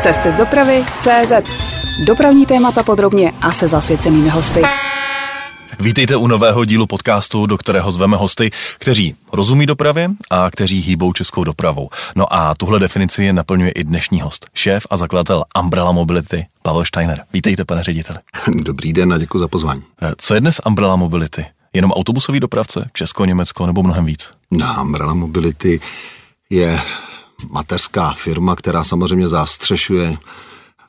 Cesty z dopravy CZ. Dopravní témata podrobně a se zasvěcenými hosty. Vítejte u nového dílu podcastu, do kterého zveme hosty, kteří rozumí dopravě a kteří hýbou českou dopravou. No a tuhle definici je naplňuje i dnešní host, šéf a zakladatel Umbrella Mobility, Pavel Steiner. Vítejte, pane řediteli. Dobrý den a děkuji za pozvání. Co je dnes Umbrella Mobility? Jenom autobusový dopravce, Česko, Německo nebo mnohem víc? No, Umbrella Mobility je mateřská firma, která samozřejmě zastřešuje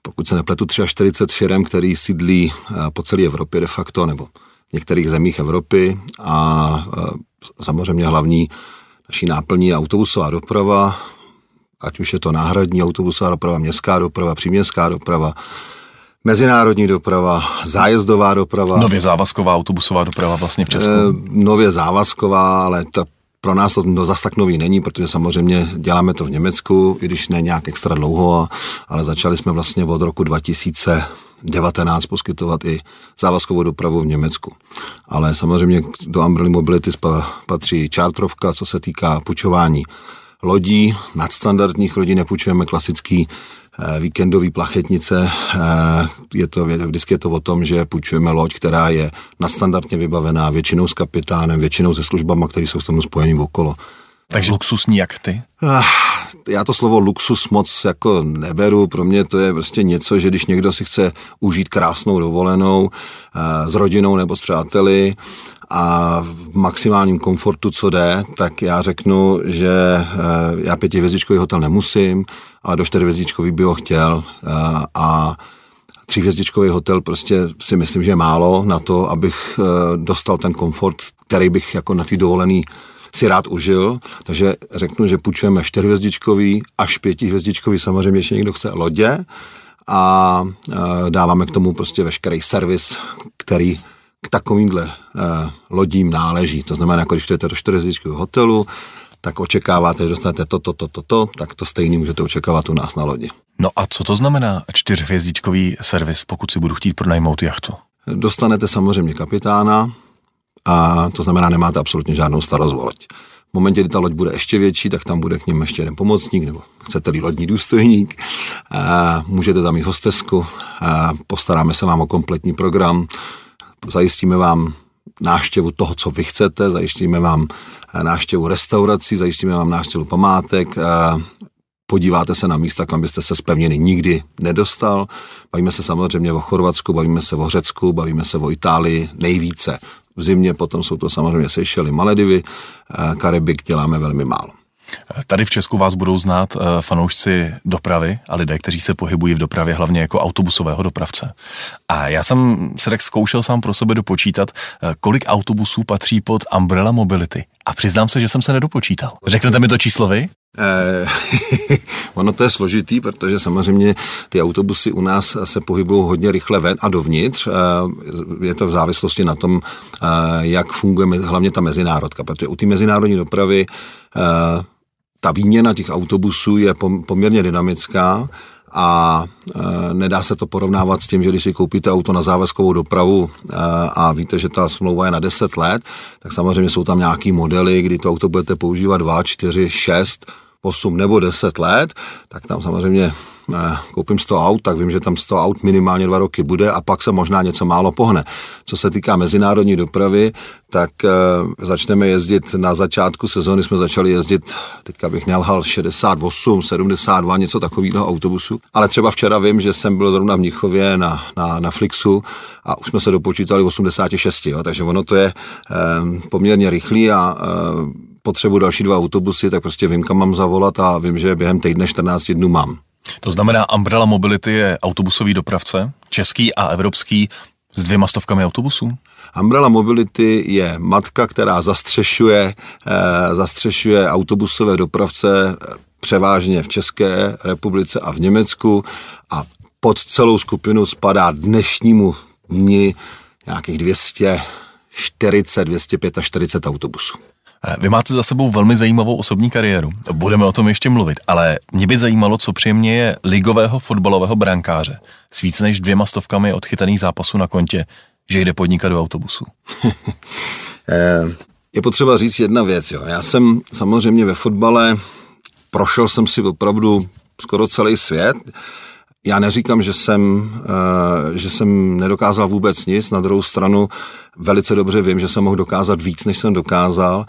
pokud se nepletu, 43 firm, který sídlí eh, po celé Evropě de facto, nebo v některých zemích Evropy a eh, samozřejmě hlavní naší náplní je autobusová doprava, ať už je to náhradní autobusová doprava, městská doprava, příměstská doprava, mezinárodní doprava, zájezdová doprava. Nově závazková autobusová doprava vlastně v Česku. E, nově závazková, ale ta pro nás to no, zas tak nový není, protože samozřejmě děláme to v Německu, i když ne nějak extra dlouho, ale začali jsme vlastně od roku 2019 poskytovat i závazkovou dopravu v Německu. Ale samozřejmě do Umbrella Mobility patří čártrovka, co se týká půjčování lodí, nadstandardních lodí, nepůjčujeme klasický Eh, víkendový plachetnice. Eh, je to, vždycky je to o tom, že půjčujeme loď, která je nadstandardně vybavená, většinou s kapitánem, většinou se službami, které jsou s tomu spojení okolo. Takže luxusní jak ty? Ah, já to slovo luxus moc jako neberu, pro mě to je prostě něco, že když někdo si chce užít krásnou dovolenou eh, s rodinou nebo s přáteli a v maximálním komfortu, co jde, tak já řeknu, že já pětihvězdičkový hotel nemusím, ale do čtyřhvězdičkový by ho chtěl a tříhvězdičkový hotel prostě si myslím, že je málo na to, abych dostal ten komfort, který bych jako na ty dovolený si rád užil, takže řeknu, že půjčujeme čtyřhvězdičkový až pětihvězdičkový, samozřejmě ještě někdo chce lodě a dáváme k tomu prostě veškerý servis, který k takovýmhle lodím náleží. To znamená, jako když jdete do čtyřhvězdičkového hotelu, tak očekáváte, že dostanete to, to, to, to, to, tak to stejný můžete očekávat u nás na lodi. No a co to znamená čtyřhvězdičkový servis, pokud si budu chtít pronajmout jachtu? Dostanete samozřejmě kapitána, a to znamená, nemáte absolutně žádnou starost o loď. V momentě, kdy ta loď bude ještě větší, tak tam bude k něm ještě jeden pomocník, nebo chcete-li lodní důstojník, a můžete tam mít hostesku, a postaráme se vám o kompletní program, zajistíme vám náštěvu toho, co vy chcete, zajistíme vám náštěvu restaurací, zajistíme vám náštěvu památek, podíváte se na místa, kam byste se spevněny nikdy nedostal. Bavíme se samozřejmě o Chorvatsku, bavíme se o Řecku, bavíme se o Itálii nejvíce. V zimě potom jsou to samozřejmě Seychely, Maledivy, Karibik děláme velmi málo. Tady v Česku vás budou znát uh, fanoušci dopravy a lidé, kteří se pohybují v dopravě hlavně jako autobusového dopravce. A já jsem se tak zkoušel sám pro sebe dopočítat, uh, kolik autobusů patří pod Umbrella Mobility. A přiznám se, že jsem se nedopočítal. Řeknete mi to číslo vy? Eh, ono to je složitý, protože samozřejmě ty autobusy u nás se pohybují hodně rychle ven a dovnitř. Eh, je to v závislosti na tom, eh, jak funguje hlavně ta mezinárodka, protože u té mezinárodní dopravy ta výměna těch autobusů je poměrně dynamická a e, nedá se to porovnávat s tím, že když si koupíte auto na závazkovou dopravu e, a víte, že ta smlouva je na 10 let, tak samozřejmě jsou tam nějaký modely, kdy to auto budete používat 2, 4, 6, 8 nebo 10 let, tak tam samozřejmě koupím 100 aut, tak vím, že tam 100 aut minimálně dva roky bude a pak se možná něco málo pohne. Co se týká mezinárodní dopravy, tak e, začneme jezdit na začátku sezóny, jsme začali jezdit, teďka bych nelhal, 68, 72, něco takového autobusu. Ale třeba včera vím, že jsem byl zrovna v Mnichově na, na, na Flixu a už jsme se dopočítali 86, jo, takže ono to je e, poměrně rychlý a e, potřebu další dva autobusy, tak prostě vím, kam mám zavolat a vím, že během týdne 14 dnů mám. To znamená, Umbrella Mobility je autobusový dopravce, český a evropský, s dvěma stovkami autobusů? Umbrella Mobility je matka, která zastřešuje, eh, zastřešuje autobusové dopravce eh, převážně v České republice a v Německu a pod celou skupinu spadá dnešnímu dni nějakých 240, 245 autobusů. Eh, vy máte za sebou velmi zajímavou osobní kariéru. Budeme o tom ještě mluvit, ale mě by zajímalo, co příjemně je ligového fotbalového brankáře s víc než dvěma stovkami odchytaných zápasů na kontě, že jde podnikat do autobusu. Eh, je potřeba říct jedna věc. Jo. Já jsem samozřejmě ve fotbale prošel jsem si opravdu skoro celý svět. Já neříkám, že jsem, eh, že jsem nedokázal vůbec nic, na druhou stranu velice dobře vím, že jsem mohl dokázat víc, než jsem dokázal.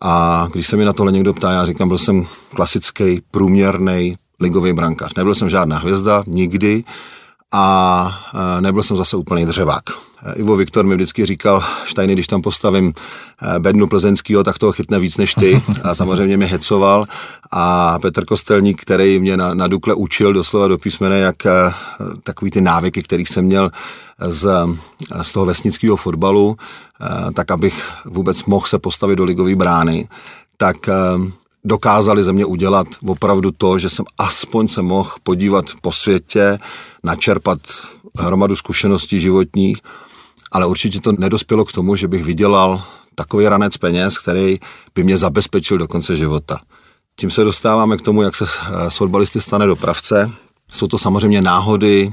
A když se mi na tohle někdo ptá, já říkám, byl jsem klasický, průměrný ligový brankář. Nebyl jsem žádná hvězda, nikdy, a e, nebyl jsem zase úplný dřevák. E, Ivo Viktor mi vždycky říkal, Štajny, když tam postavím e, bednu plzeňskýho, tak toho chytne víc než ty. A samozřejmě mě hecoval. A Petr Kostelník, který mě na, na Dukle učil doslova do písmene, jak takový ty návyky, který jsem měl z, z toho vesnického fotbalu, tak abych vůbec mohl se postavit do ligové brány, tak dokázali ze mě udělat opravdu to, že jsem aspoň se mohl podívat po světě, načerpat hromadu zkušeností životních, ale určitě to nedospělo k tomu, že bych vydělal takový ranec peněz, který by mě zabezpečil do konce života. Tím se dostáváme k tomu, jak se z fotbalisty stane dopravce. Jsou to samozřejmě náhody,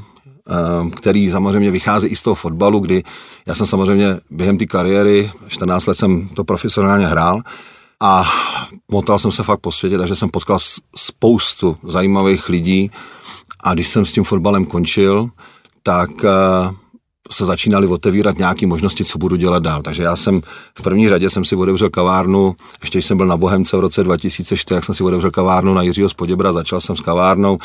eh, který samozřejmě vychází i z toho fotbalu, kdy já jsem samozřejmě během té kariéry, 14 let jsem to profesionálně hrál, a motal jsem se fakt po světě, takže jsem potkal spoustu zajímavých lidí. A když jsem s tím fotbalem končil, tak eh, se začínaly otevírat nějaké možnosti, co budu dělat dál. Takže já jsem v první řadě jsem si otevřel kavárnu, ještě když jsem byl na Bohemce v roce 2004, jak jsem si otevřel kavárnu na Jiřího Spoděbra, začal jsem s kavárnou,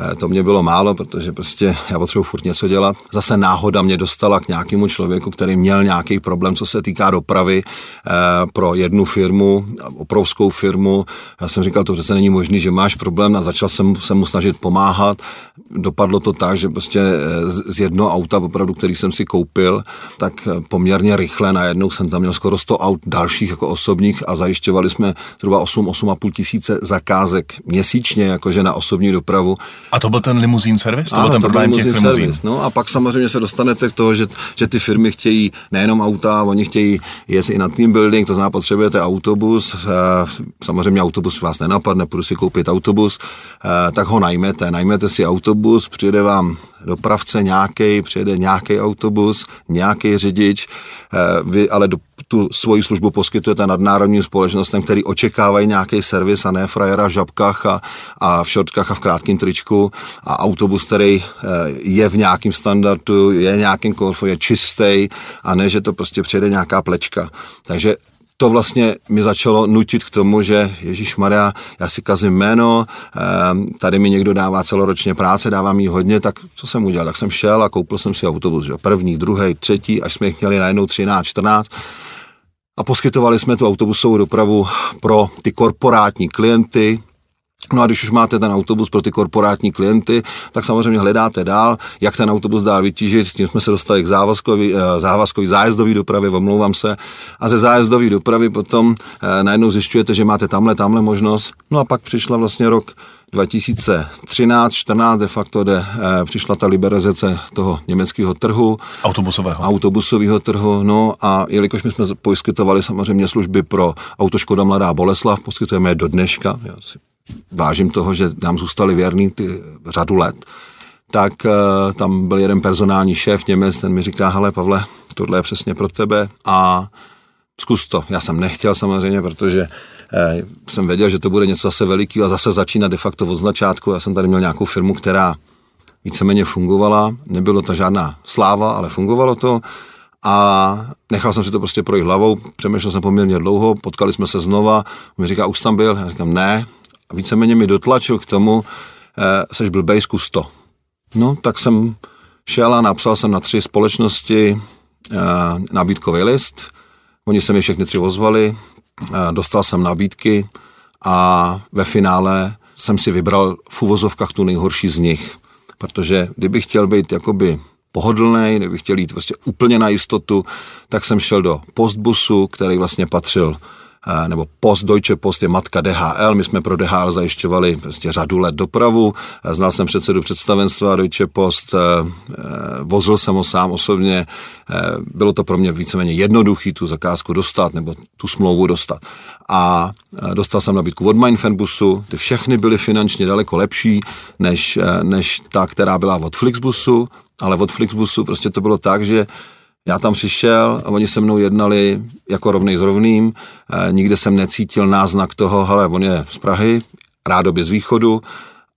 eh, to mě bylo málo, protože prostě já potřebuji furt něco dělat. Zase náhoda mě dostala k nějakému člověku, který měl nějaký problém, co se týká dopravy eh, pro jednu firmu, obrovskou firmu. Já jsem říkal, to přece není možné, že máš problém a začal jsem se mu snažit pomáhat. Dopadlo to tak, že prostě eh, z jednoho auta, opravdu, který jsem si koupil, tak poměrně rychle najednou jsem tam měl skoro 100 aut dalších jako osobních a zajišťovali jsme zhruba 8-8,5 tisíce zakázek měsíčně, jakože na osobní dopravu. A to byl ten limuzín servis? To ano, byl ten problém těch limuzín. Servis. No a pak samozřejmě se dostanete k toho, že, že ty firmy chtějí nejenom auta, oni chtějí jet i na team building, to znamená potřebujete autobus, eh, samozřejmě autobus vás nenapadne, půjdu si koupit autobus, eh, tak ho najmete, najmete si autobus, přijede vám dopravce nějaký, přijede nějaký autobus, nějaký řidič, eh, vy ale do, tu svoji službu poskytujete nadnárodním společnostem, který očekávají nějaký servis a ne frajera v žabkách a, a v šortkách a v krátkém tričku a autobus, který eh, je v nějakém standardu, je nějakým komfortu, je čistý a ne, že to prostě přijede nějaká plečka. Takže to vlastně mi začalo nutit k tomu, že Ježíš Maria, já si kazím jméno, ehm, tady mi někdo dává celoročně práce, dává mi hodně, tak co jsem udělal? Tak jsem šel a koupil jsem si autobus, že? první, druhý, třetí, až jsme jich měli najednou 13, 14 a poskytovali jsme tu autobusovou dopravu pro ty korporátní klienty, No a když už máte ten autobus pro ty korporátní klienty, tak samozřejmě hledáte dál, jak ten autobus dál vytížit. S tím jsme se dostali k závazkový, eh, závazkový zájezdový dopravy, omlouvám se. A ze zájezdové dopravy potom eh, najednou zjišťujete, že máte tamhle, tamhle možnost. No a pak přišla vlastně rok 2013, 14 de facto, kde eh, přišla ta liberalizace toho německého trhu. Autobusového. Autobusového trhu, no a jelikož my jsme poskytovali samozřejmě služby pro autoškoda Mladá Boleslav, poskytujeme je do dneška, já si vážím toho, že nám zůstali věrný ty řadu let, tak uh, tam byl jeden personální šéf Němec, ten mi říká, hele Pavle, tohle je přesně pro tebe a zkus to. Já jsem nechtěl samozřejmě, protože eh, jsem věděl, že to bude něco zase velikého a zase začínat de facto od začátku. Já jsem tady měl nějakou firmu, která víceméně fungovala, nebylo to žádná sláva, ale fungovalo to. A nechal jsem si to prostě projít hlavou, přemýšlel jsem poměrně dlouho, potkali jsme se znova, mi říká, už tam byl, já říkám, ne, a víceméně mi dotlačil k tomu, eh, seš blbej, zkus to. No, tak jsem šel a napsal jsem na tři společnosti eh, nabídkový list, oni se mi všechny tři ozvali, eh, dostal jsem nabídky a ve finále jsem si vybral v uvozovkách tu nejhorší z nich, protože kdybych chtěl být jakoby pohodlný, kdybych chtěl jít prostě úplně na jistotu, tak jsem šel do postbusu, který vlastně patřil nebo Post, Deutsche Post je matka DHL, my jsme pro DHL zajišťovali prostě řadu let dopravu, eh, znal jsem předsedu představenstva Deutsche Post, eh, vozil jsem ho sám osobně, bylo to pro mě víceméně jednoduchý tu zakázku dostat, nebo tu smlouvu dostat. A dostal jsem nabídku od Mindfanbusu, ty všechny byly finančně daleko lepší, než, než ta, která byla od Flixbusu, ale od Flixbusu prostě to bylo tak, že já tam přišel a oni se mnou jednali jako rovný s rovným. E, nikde jsem necítil náznak toho, hele, on je z Prahy, rádoby z východu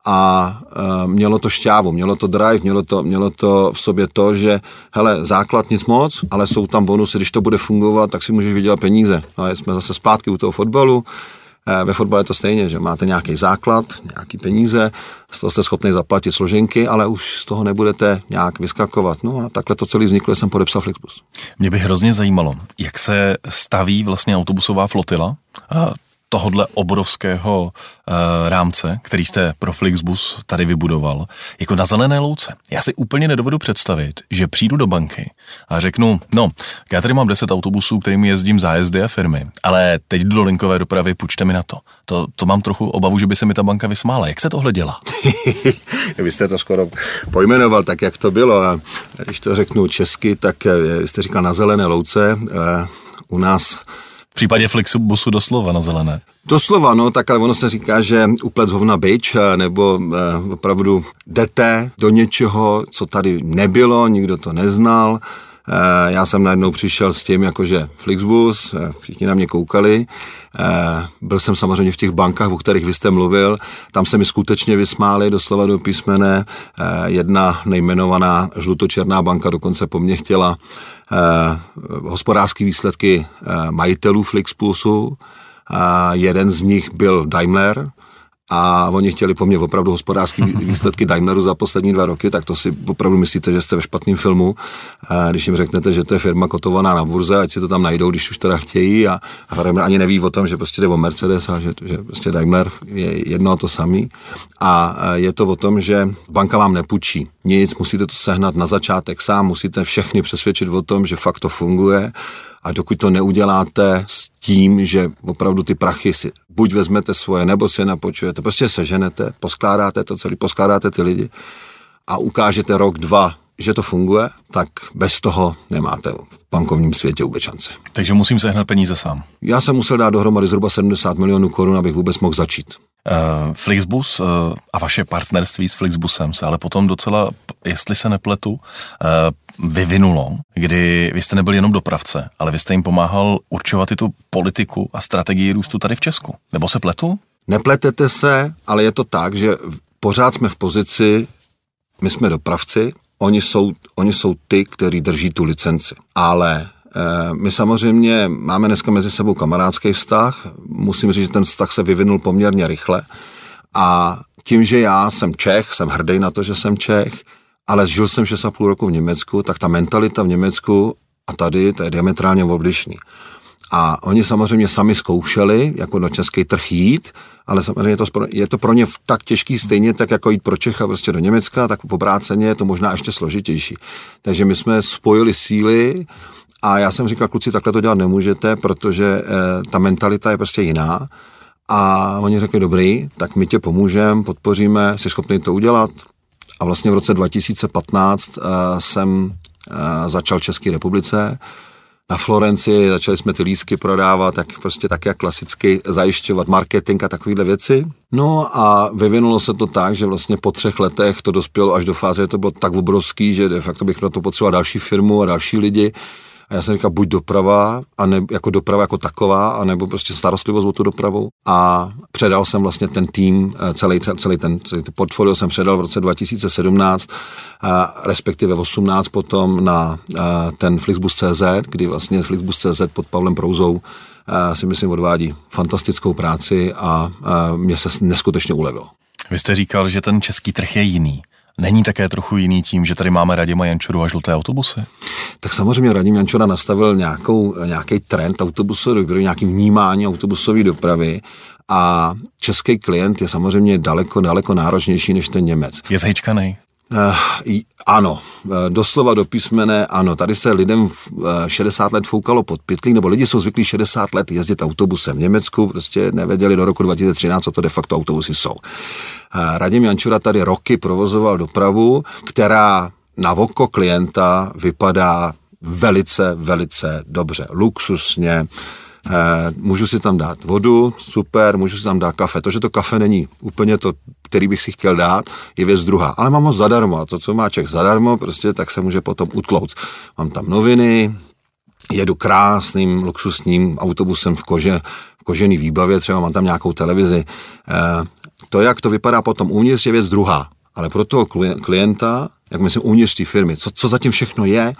a uh, mělo to šťávu, mělo to drive, mělo to, mělo to v sobě to, že hele, základ nic moc, ale jsou tam bonusy, když to bude fungovat, tak si můžeš vydělat peníze. No a jsme zase zpátky u toho fotbalu, ve fotbale je to stejně, že máte nějaký základ, nějaký peníze, z toho jste schopni zaplatit složenky, ale už z toho nebudete nějak vyskakovat. No a takhle to celý vzniklo, jsem podepsal Flixbus. Mě by hrozně zajímalo, jak se staví vlastně autobusová flotila tohodle obrovského uh, rámce, který jste pro Flixbus tady vybudoval, jako na zelené louce. Já si úplně nedovedu představit, že přijdu do banky a řeknu, no, já tady mám 10 autobusů, kterými jezdím zájezdy a firmy, ale teď do linkové dopravy, půjčte mi na to. to. To mám trochu obavu, že by se mi ta banka vysmála. Jak se tohle dělá? Vy jste to skoro pojmenoval tak, jak to bylo. A když to řeknu česky, tak eh, jste říkal na zelené louce. Eh, u nás případě Flixbusu doslova na zelené. Doslova, no, tak ale ono se říká, že uplec hovna byč, eh, nebo eh, opravdu jdete do něčeho, co tady nebylo, nikdo to neznal. Eh, já jsem najednou přišel s tím, jakože Flixbus, eh, všichni na mě koukali. Eh, byl jsem samozřejmě v těch bankách, o kterých vy jste mluvil. Tam se mi skutečně vysmáli doslova do písmene. Jedna nejmenovaná žlutočerná banka dokonce po mně chtěla hospodářské výsledky majitelů Flixbusu. Jeden z nich byl Daimler, a oni chtěli po mně opravdu hospodářské výsledky Daimleru za poslední dva roky, tak to si opravdu myslíte, že jste ve špatném filmu, když jim řeknete, že to je firma kotovaná na burze, ať si to tam najdou, když už teda chtějí a, a Daimler ani neví o tom, že prostě jde o Mercedes a že, že prostě Daimler je jedno a to samý. A je to o tom, že banka vám nepůjčí nic, musíte to sehnat na začátek sám, musíte všechny přesvědčit o tom, že fakt to funguje a dokud to neuděláte s tím, že opravdu ty prachy si buď vezmete svoje, nebo si je napočujete, prostě seženete, poskládáte to celé, poskládáte ty lidi a ukážete rok, dva, že to funguje, tak bez toho nemáte v bankovním světě vůbec šance. Takže musím sehnat peníze sám. Já jsem musel dát dohromady zhruba 70 milionů korun, abych vůbec mohl začít. Uh, Flixbus uh, a vaše partnerství s Flixbusem se ale potom docela, jestli se nepletu, uh, vyvinulo, kdy vy jste nebyl jenom dopravce, ale vy jste jim pomáhal určovat i tu politiku a strategii růstu tady v Česku. Nebo se pletu? Nepletete se, ale je to tak, že pořád jsme v pozici, my jsme dopravci, oni jsou, oni jsou ty, kteří drží tu licenci. Ale e, my samozřejmě máme dneska mezi sebou kamarádský vztah. Musím říct, že ten vztah se vyvinul poměrně rychle. A tím, že já jsem Čech, jsem hrdý na to, že jsem Čech, ale žil jsem 6,5 roku v Německu, tak ta mentalita v Německu a tady to je diametrálně odlišný. A oni samozřejmě sami zkoušeli, jako na český trh jít, ale samozřejmě je to, je to pro ně tak těžký stejně, tak jako jít pro Čecha prostě do Německa, tak obráceně je to možná ještě složitější. Takže my jsme spojili síly a já jsem říkal, kluci, takhle to dělat nemůžete, protože eh, ta mentalita je prostě jiná. A oni řekli, dobrý, tak my tě pomůžeme, podpoříme, jsi schopný to udělat, a vlastně v roce 2015 uh, eh, jsem uh, začal v České republice na Florenci, začali jsme ty lísky prodávat, tak prostě tak jak klasicky zajišťovat marketing a takovéhle věci. No a vyvinulo se to tak, že vlastně po třech letech to dospělo až do fáze, že to bylo tak obrovský, že de facto bych na to potřeboval další firmu a další lidi, a já jsem říkal, buď doprava, a ne, jako doprava jako taková, anebo prostě starostlivost o tu dopravu. A předal jsem vlastně ten tým, eh, celý, celý ten celý ten portfolio jsem předal v roce 2017, a respektive 18 potom na eh, ten Flixbus.cz, kdy vlastně Flixbus.cz pod Pavlem Prouzou eh, si myslím odvádí fantastickou práci a mě se neskutečně ulevilo. Vy jste říkal, že ten český trh je jiný. Není také trochu jiný tím, že tady máme Radima Jančuru a žluté autobusy? Tak samozřejmě Radim Jančura nastavil nějakou, nějaký trend autobusové dopravy, nějaký vnímání autobusové dopravy a český klient je samozřejmě daleko, daleko náročnější než ten Němec. Je zhejčkanej? Uh, ano, uh, doslova do písmene ano. Tady se lidem v uh, 60 let foukalo pod pytlí, nebo lidi jsou zvyklí 60 let jezdit autobusem. V Německu prostě nevěděli do roku 2013, co to de facto autobusy jsou. Uh, Radim Jančura tady roky provozoval dopravu, která na oko klienta vypadá velice, velice dobře, luxusně, Eh, můžu si tam dát vodu, super, můžu si tam dát kafe. To, že to kafe není úplně to, který bych si chtěl dát, je věc druhá. Ale mám ho zadarmo a to, co má Čech zadarmo, prostě tak se může potom utklouct. Mám tam noviny, jedu krásným luxusním autobusem v kože, v kožený výbavě, třeba mám tam nějakou televizi. Eh, To, jak to vypadá potom uvnitř, je věc druhá. Ale pro toho klienta, jak myslím uvnitř té firmy, co, co zatím všechno je,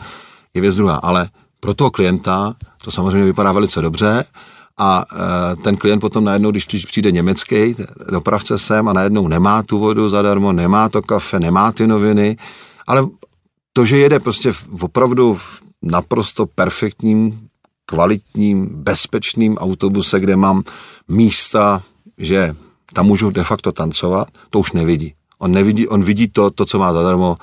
je věc druhá. Ale pro toho klienta to samozřejmě vypadá velice dobře a e, ten klient potom najednou, když přijde německý dopravce sem a najednou nemá tu vodu zadarmo, nemá to kafe, nemá ty noviny, ale to, že jede prostě v, opravdu v naprosto perfektním, kvalitním, bezpečným autobuse, kde mám místa, že tam můžu de facto tancovat, to už nevidí. On, nevidí, on vidí to, to, co má zadarmo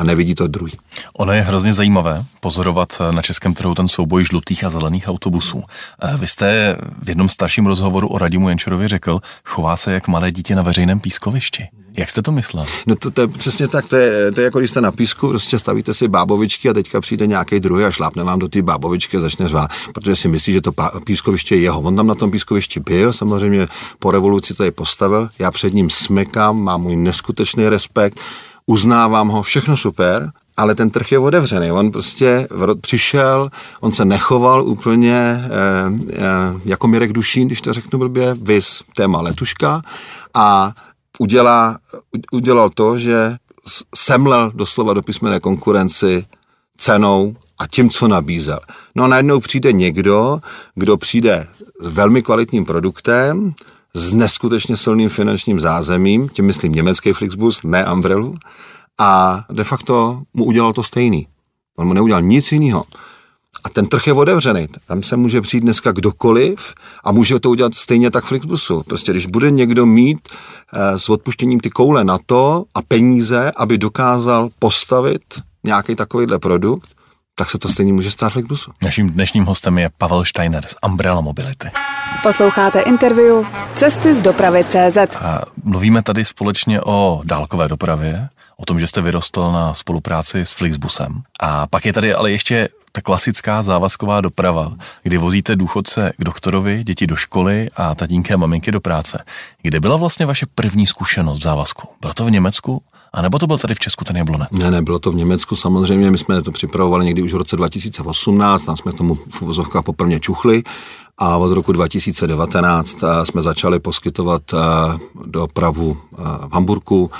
a nevidí to druhý. Ono je hrozně zajímavé pozorovat eh, na českém trhu ten souboj žlutých a zelených autobusů. Eh, vy jste v jednom starším rozhovoru o Radimu Jenčerovi řekl, chová se jak malé dítě na veřejném pískovišti. Jak jste to myslel? No to, to je přesně tak, to je, to je jako když jste na písku, prostě stavíte si bábovičky a teďka přijde nějaký druhý a šlápne vám do té bábovičky a začne řvát, protože si myslí, že to pískoviště je jeho. On tam na tom pískovišti byl, samozřejmě po revoluci to je postavil, já před ním smekám, mám můj neskutečný respekt, uznávám ho, všechno super, ale ten trh je otevřený. On prostě přišel, on se nechoval úplně eh, eh, jako Mirek Dušín, když to řeknu blbě, vys téma letuška a udělá, udělal to, že semlel doslova do písmené konkurenci cenou a tím, co nabízel. No a najednou přijde někdo, kdo přijde s velmi kvalitním produktem, s neskutečně silným finančním zázemím, tím myslím německý Flixbus, ne Umbrellu, a de facto mu udělal to stejný. On mu neudělal nic jiného. A ten trh je otevřený. Tam se může přijít dneska kdokoliv a může to udělat stejně tak Flixbusu. Prostě když bude někdo mít eh, s odpuštěním ty koule na to a peníze, aby dokázal postavit nějaký takovýhle produkt, tak se to stejně může stát Flixbusu. Naším dnešním hostem je Pavel Steiner z Umbrella Mobility. Posloucháte interview Cesty z dopravy CZ. A mluvíme tady společně o dálkové dopravě, o tom, že jste vyrostl na spolupráci s Flixbusem. A pak je tady ale ještě ta klasická závazková doprava, kdy vozíte důchodce k doktorovi, děti do školy a tatínky a maminky do práce. Kde byla vlastně vaše první zkušenost v závazku? Bylo to v Německu? A nebo to byl tady v Česku ten jablonet? Ne, ne, bylo to v Německu samozřejmě. My jsme to připravovali někdy už v roce 2018, tam jsme tomu v uvozovkách poprvé čuchli a od roku 2019 eh, jsme začali poskytovat eh, dopravu eh, v Hamburku,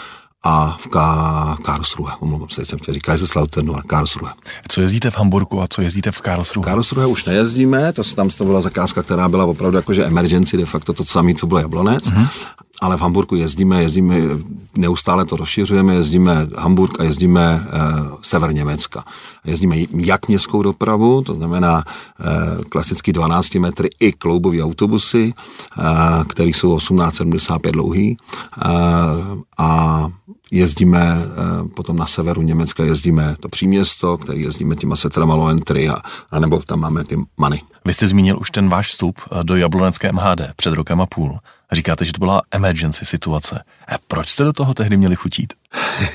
a v Ká- Karlsruhe. Omlouvám se, jsem chtěl říct Kaiserslauternu, ale Karlsruhe. Co jezdíte v Hamburgu a co jezdíte v Karlsruhe? V Karlsruhe už nejezdíme, to tam to byla zakázka, která byla opravdu jakože emergency, de facto to samé, co byl Jablonec. Mm-hmm ale v Hamburgu jezdíme, jezdíme, neustále to rozšiřujeme, jezdíme Hamburg a jezdíme e, sever Německa. Jezdíme jak městskou dopravu, to znamená e, klasicky 12 metry i kloubové autobusy, e, které jsou 1875 dlouhý e, a jezdíme e, potom na severu Německa, jezdíme to příměsto, který jezdíme těma setrama Loentry a, a nebo tam máme ty many. Vy jste zmínil už ten váš vstup do Jablonecké MHD před rokem a půl. Říkáte, že to byla emergency situace. A proč jste do toho tehdy měli chutit?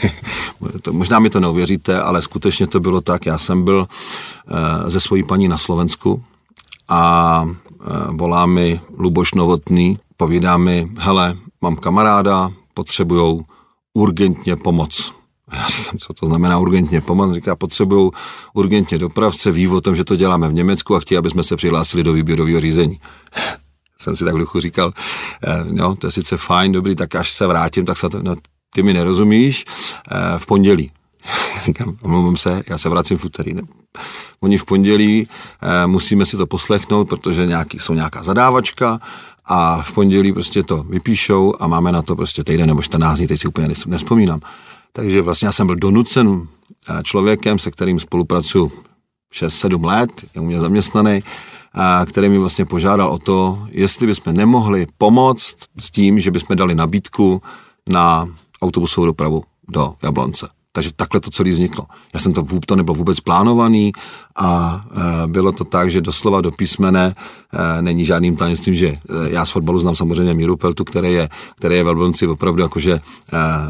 to, možná mi to neuvěříte, ale skutečně to bylo tak. Já jsem byl uh, ze svojí paní na Slovensku a uh, volá mi Luboš Novotný, povídá mi, hele, mám kamaráda, potřebujou urgentně pomoc. Já říkám, co to znamená urgentně pomoc? Říká, potřebují urgentně dopravce, ví o tom, že to děláme v Německu a chtějí, aby jsme se přihlásili do výběrového řízení jsem si tak duchu říkal, eh, no, to je sice fajn, dobrý, tak až se vrátím, tak se to, no, ty mi nerozumíš, eh, v pondělí. Říkám, omlouvám se, já se vracím v úterý. Ne? Oni v pondělí eh, musíme si to poslechnout, protože nějaký, jsou nějaká zadávačka a v pondělí prostě to vypíšou a máme na to prostě týden nebo 14 dní, teď si úplně nespomínám. Takže vlastně já jsem byl donucen člověkem, se kterým spolupracuju 6-7 let, je u mě zaměstnaný, který mi vlastně požádal o to, jestli bychom nemohli pomoct s tím, že bychom dali nabídku na autobusovou dopravu do Jablonce. Takže takhle to celé vzniklo. Já jsem to, to nebylo vůbec plánovaný a e, bylo to tak, že doslova do písmene e, není žádným tajemstvím, že e, já z fotbalu znám samozřejmě Míru Peltu, který je, který je v opravdu jakože, e,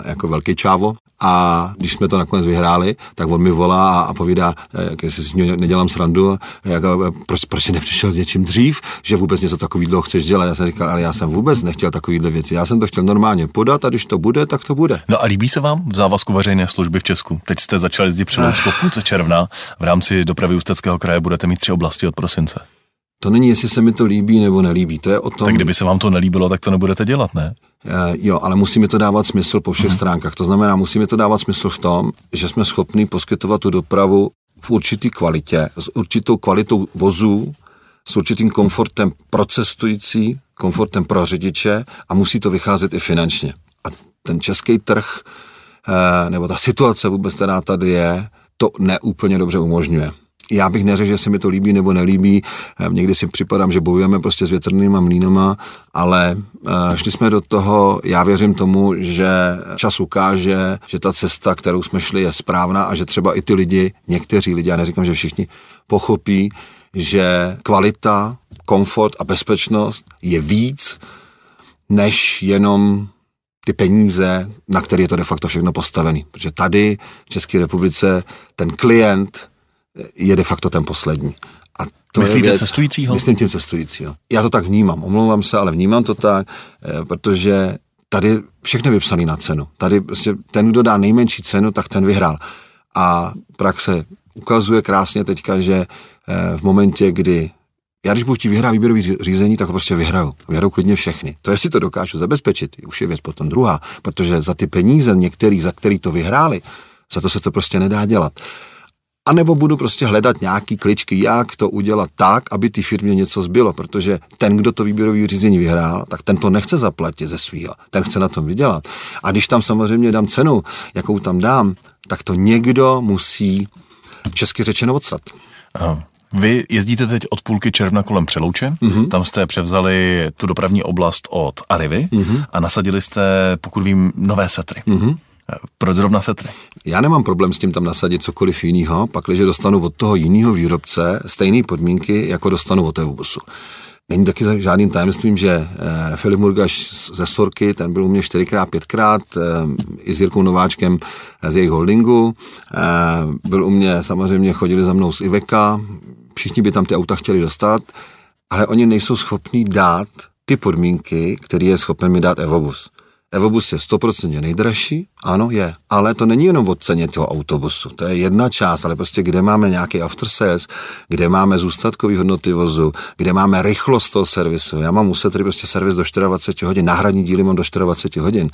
jako velký čávo a když jsme to nakonec vyhráli, tak on mi volá a povídá, jak si s ním nedělám srandu, jak, proč, proč jsi nepřišel s něčím dřív, že vůbec něco takového chceš dělat. Já jsem říkal, ale já jsem vůbec nechtěl takovýhle věci. Já jsem to chtěl normálně podat a když to bude, tak to bude. No a líbí se vám v závazku veřejné služby v Česku? Teď jste začali jezdit při v půlce června. V rámci dopravy Ústeckého kraje budete mít tři oblasti od prosince. To není, jestli se mi to líbí nebo nelíbí, to je o tom... Tak kdyby se vám to nelíbilo, tak to nebudete dělat, ne? E, jo, ale musíme to dávat smysl po všech hmm. stránkách. To znamená, musíme to dávat smysl v tom, že jsme schopni poskytovat tu dopravu v určitý kvalitě, s určitou kvalitou vozů, s určitým komfortem pro cestující, komfortem pro řidiče a musí to vycházet i finančně. A ten český trh, nebo ta situace vůbec, která tady je, to neúplně dobře umožňuje já bych neřekl, že se mi to líbí nebo nelíbí. Eh, někdy si připadám, že bojujeme prostě s větrnýma mlínama, ale eh, šli jsme do toho, já věřím tomu, že čas ukáže, že ta cesta, kterou jsme šli, je správná a že třeba i ty lidi, někteří lidi, já neříkám, že všichni, pochopí, že kvalita, komfort a bezpečnost je víc, než jenom ty peníze, na které je to de facto všechno postavený. Protože tady v České republice ten klient je de facto ten poslední. A to Myslíte je věc, cestujícího? Myslím tím cestujícího. Já to tak vnímám, omlouvám se, ale vnímám to tak, eh, protože tady všechno vypsané na cenu. Tady prostě ten, kdo dá nejmenší cenu, tak ten vyhrál. A praxe ukazuje krásně teďka, že eh, v momentě, kdy já když budu chtít vyhrát výběrový řízení, tak ho prostě vyhraju. Vyhraju klidně všechny. To jestli to dokážu zabezpečit, už je věc potom druhá, protože za ty peníze některý, za který to vyhráli, za to se to prostě nedá dělat. A nebo budu prostě hledat nějaký kličky, jak to udělat tak, aby ty firmě něco zbylo, protože ten, kdo to výběrové řízení vyhrál, tak ten to nechce zaplatit ze svého, ten chce na tom vydělat. A když tam samozřejmě dám cenu, jakou tam dám, tak to někdo musí česky řečeno odstat. Aha. Vy jezdíte teď od půlky června kolem Přelouče, mm-hmm. tam jste převzali tu dopravní oblast od Arivy mm-hmm. a nasadili jste, pokud vím, nové setry. Mm-hmm. Proč zrovna setry? Já nemám problém s tím tam nasadit cokoliv jiného, pak, když dostanu od toho jiného výrobce stejné podmínky, jako dostanu od toho busu. Není taky žádným tajemstvím, že eh, Filip Murgaš ze Sorky, ten byl u mě čtyřikrát, pětkrát, eh, i s Jirkou Nováčkem z jejich holdingu. Eh, byl u mě, samozřejmě chodili za mnou z Iveka, všichni by tam ty auta chtěli dostat, ale oni nejsou schopní dát ty podmínky, které je schopen mi dát Evobus. Evobus je 100% nejdražší, ano je, ale to není jenom o ceně toho autobusu, to je jedna část, ale prostě kde máme nějaký after sales, kde máme zůstatkový hodnoty vozu, kde máme rychlost toho servisu. Já mám muset tedy prostě servis do 24 hodin, náhradní díly mám do 24 hodin.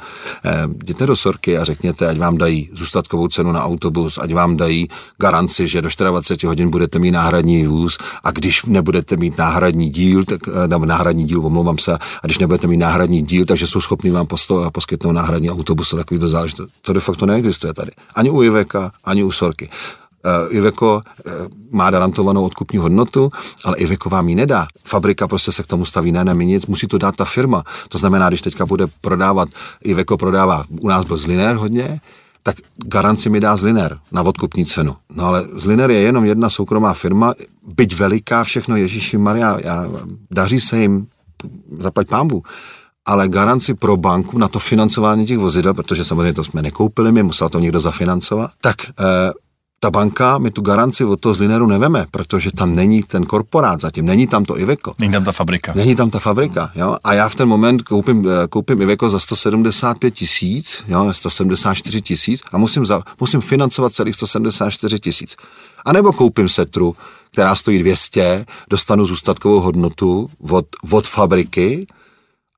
E, jděte do Sorky a řekněte, ať vám dají zůstatkovou cenu na autobus, ať vám dají garanci, že do 24 hodin budete mít náhradní vůz a když nebudete mít náhradní díl, tak, eh, nebo náhradní díl, omlouvám se, a když nebudete mít náhradní díl, takže jsou schopni vám posto, poskytnout náhradní autobus a takový to záležitost. To de facto neexistuje tady. Ani u Iveka, ani u Sorky. Uh, Iveco uh, má garantovanou odkupní hodnotu, ale Iveco vám ji nedá. Fabrika prostě se k tomu staví, ne, ne, nic, musí to dát ta firma. To znamená, když teďka bude prodávat, Iveco prodává, u nás byl Zliner hodně, tak garanci mi dá Zliner na odkupní cenu. No ale Zliner je jenom jedna soukromá firma, byť veliká, všechno Ježíši Maria, já, daří se jim, zaplať pámbu ale garanci pro banku na to financování těch vozidel, protože samozřejmě to jsme nekoupili, my musel to někdo zafinancovat, tak eh, ta banka mi tu garanci od toho z Lineru neveme, protože tam není ten korporát zatím, není tam to Iveco. Není tam ta fabrika. Není tam ta fabrika, jo. A já v ten moment koupím, eh, koupím Iveco za 175 tisíc, jo, 174 tisíc a musím, za, musím financovat celých 174 tisíc. A nebo koupím Setru, která stojí 200, dostanu zůstatkovou hodnotu od, od fabriky,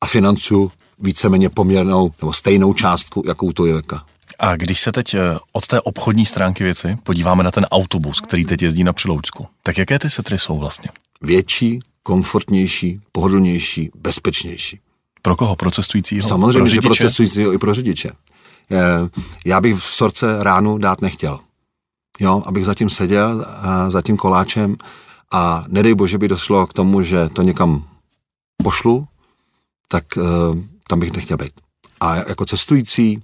a financuju víceméně poměrnou nebo stejnou částku, jakou to je veka. A když se teď eh, od té obchodní stránky věci podíváme na ten autobus, který teď jezdí na Přiloučsku, tak jaké ty setry jsou vlastně? Větší, komfortnější, pohodlnější, bezpečnější. Pro koho? Pro cestujícího? Samozřejmě, pro že pro cestujícího i pro řidiče. Eh, já bych v sorce ránu dát nechtěl. Jo, abych zatím seděl, eh, za tím koláčem a nedej bože by došlo k tomu, že to někam pošlu, tak uh, tam bych nechtěl být. A jako cestující,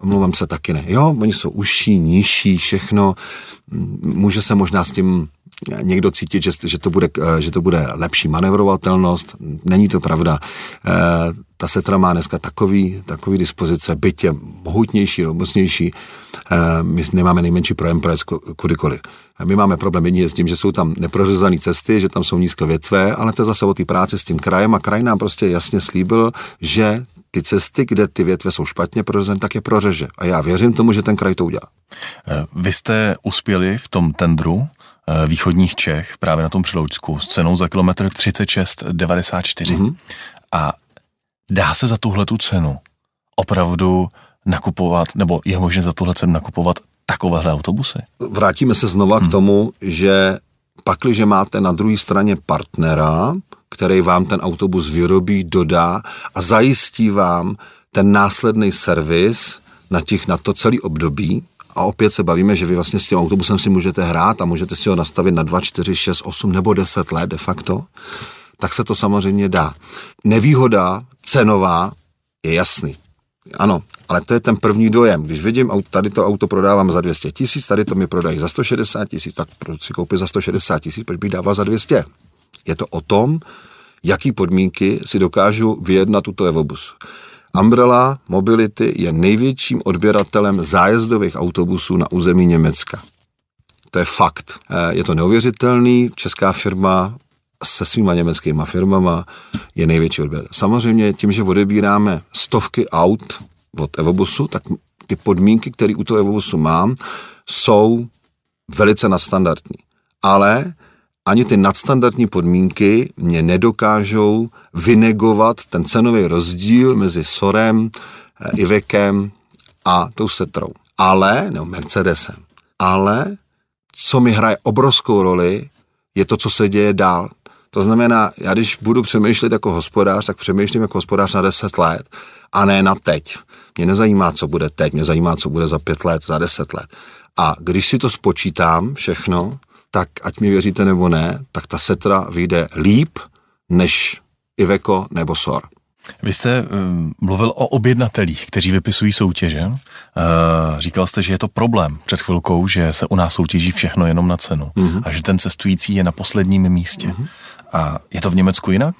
omlouvám se taky ne. Jo, oni jsou užší, nižší, všechno. Může se možná s tím někdo cítit, že, že, to, bude, eh, že to bude lepší manevrovatelnost. Není to pravda. E, ta setra má dneska takový, takový dispozice, byť je mohutnější, robustnější. E, my nemáme nejmenší projem projet kudykoliv. My máme problém jedině s tím, že jsou tam neprořezané cesty, že tam jsou nízké větve, ale to je zase o té práci s tím krajem a kraj nám prostě jasně slíbil, že ty cesty, kde ty větve jsou špatně prořezané, tak je prořeže. A já věřím tomu, že ten kraj to udělá. Vy jste uspěli v tom tendru eh, východních Čech, právě na tom Přeloučsku, s cenou za kilometr 36,94. Mm-hmm. A dá se za tuhle tu cenu opravdu nakupovat, nebo je možné za tuhle cenu nakupovat takovéhle autobusy? Vrátíme se znova hmm. k tomu, že pakliže máte na druhé straně partnera, který vám ten autobus vyrobí, dodá a zajistí vám ten následný servis na, těch, na to celý období, a opět se bavíme, že vy vlastně s tím autobusem si můžete hrát a můžete si ho nastavit na 2, 4, 6, 8 nebo 10 let de facto, tak se to samozřejmě dá. Nevýhoda cenová je jasný. Ano, ale to je ten první dojem. Když vidím, tady to auto prodávám za 200 tisíc, tady to mi prodají za 160 tisíc, tak proč si koupit za 160 tisíc, proč bych dával za 200? Je to o tom, jaký podmínky si dokážu vyjednat tuto Evobus. Umbrella Mobility je největším odběratelem zájezdových autobusů na území Německa. To je fakt. Eh, je to neuvěřitelný. Česká firma se svýma německýma firmama je největší odběr. Samozřejmě tím, že odebíráme stovky aut od Evobusu, tak ty podmínky, které u toho Evobusu mám, jsou velice nadstandardní. Ale ani ty nadstandardní podmínky mě nedokážou vynegovat ten cenový rozdíl mezi Sorem, eh, Ivekem a tou Setrou. Ale, nebo Mercedesem. Ale, co mi hraje obrovskou roli, je to, co se děje dál. To znamená, já když budu přemýšlet jako hospodář, tak přemýšlím jako hospodář na 10 let a ne na teď. Mě nezajímá, co bude teď, mě zajímá, co bude za pět let, za deset let. A když si to spočítám všechno, tak ať mi věříte nebo ne, tak ta setra vyjde líp než Iveco nebo SOR. Vy jste um, mluvil o objednatelích, kteří vypisují soutěže. Uh, říkal jste, že je to problém před chvilkou, že se u nás soutěží všechno jenom na cenu mm-hmm. a že ten cestující je na posledním místě. Mm-hmm. A je to v Německu jinak?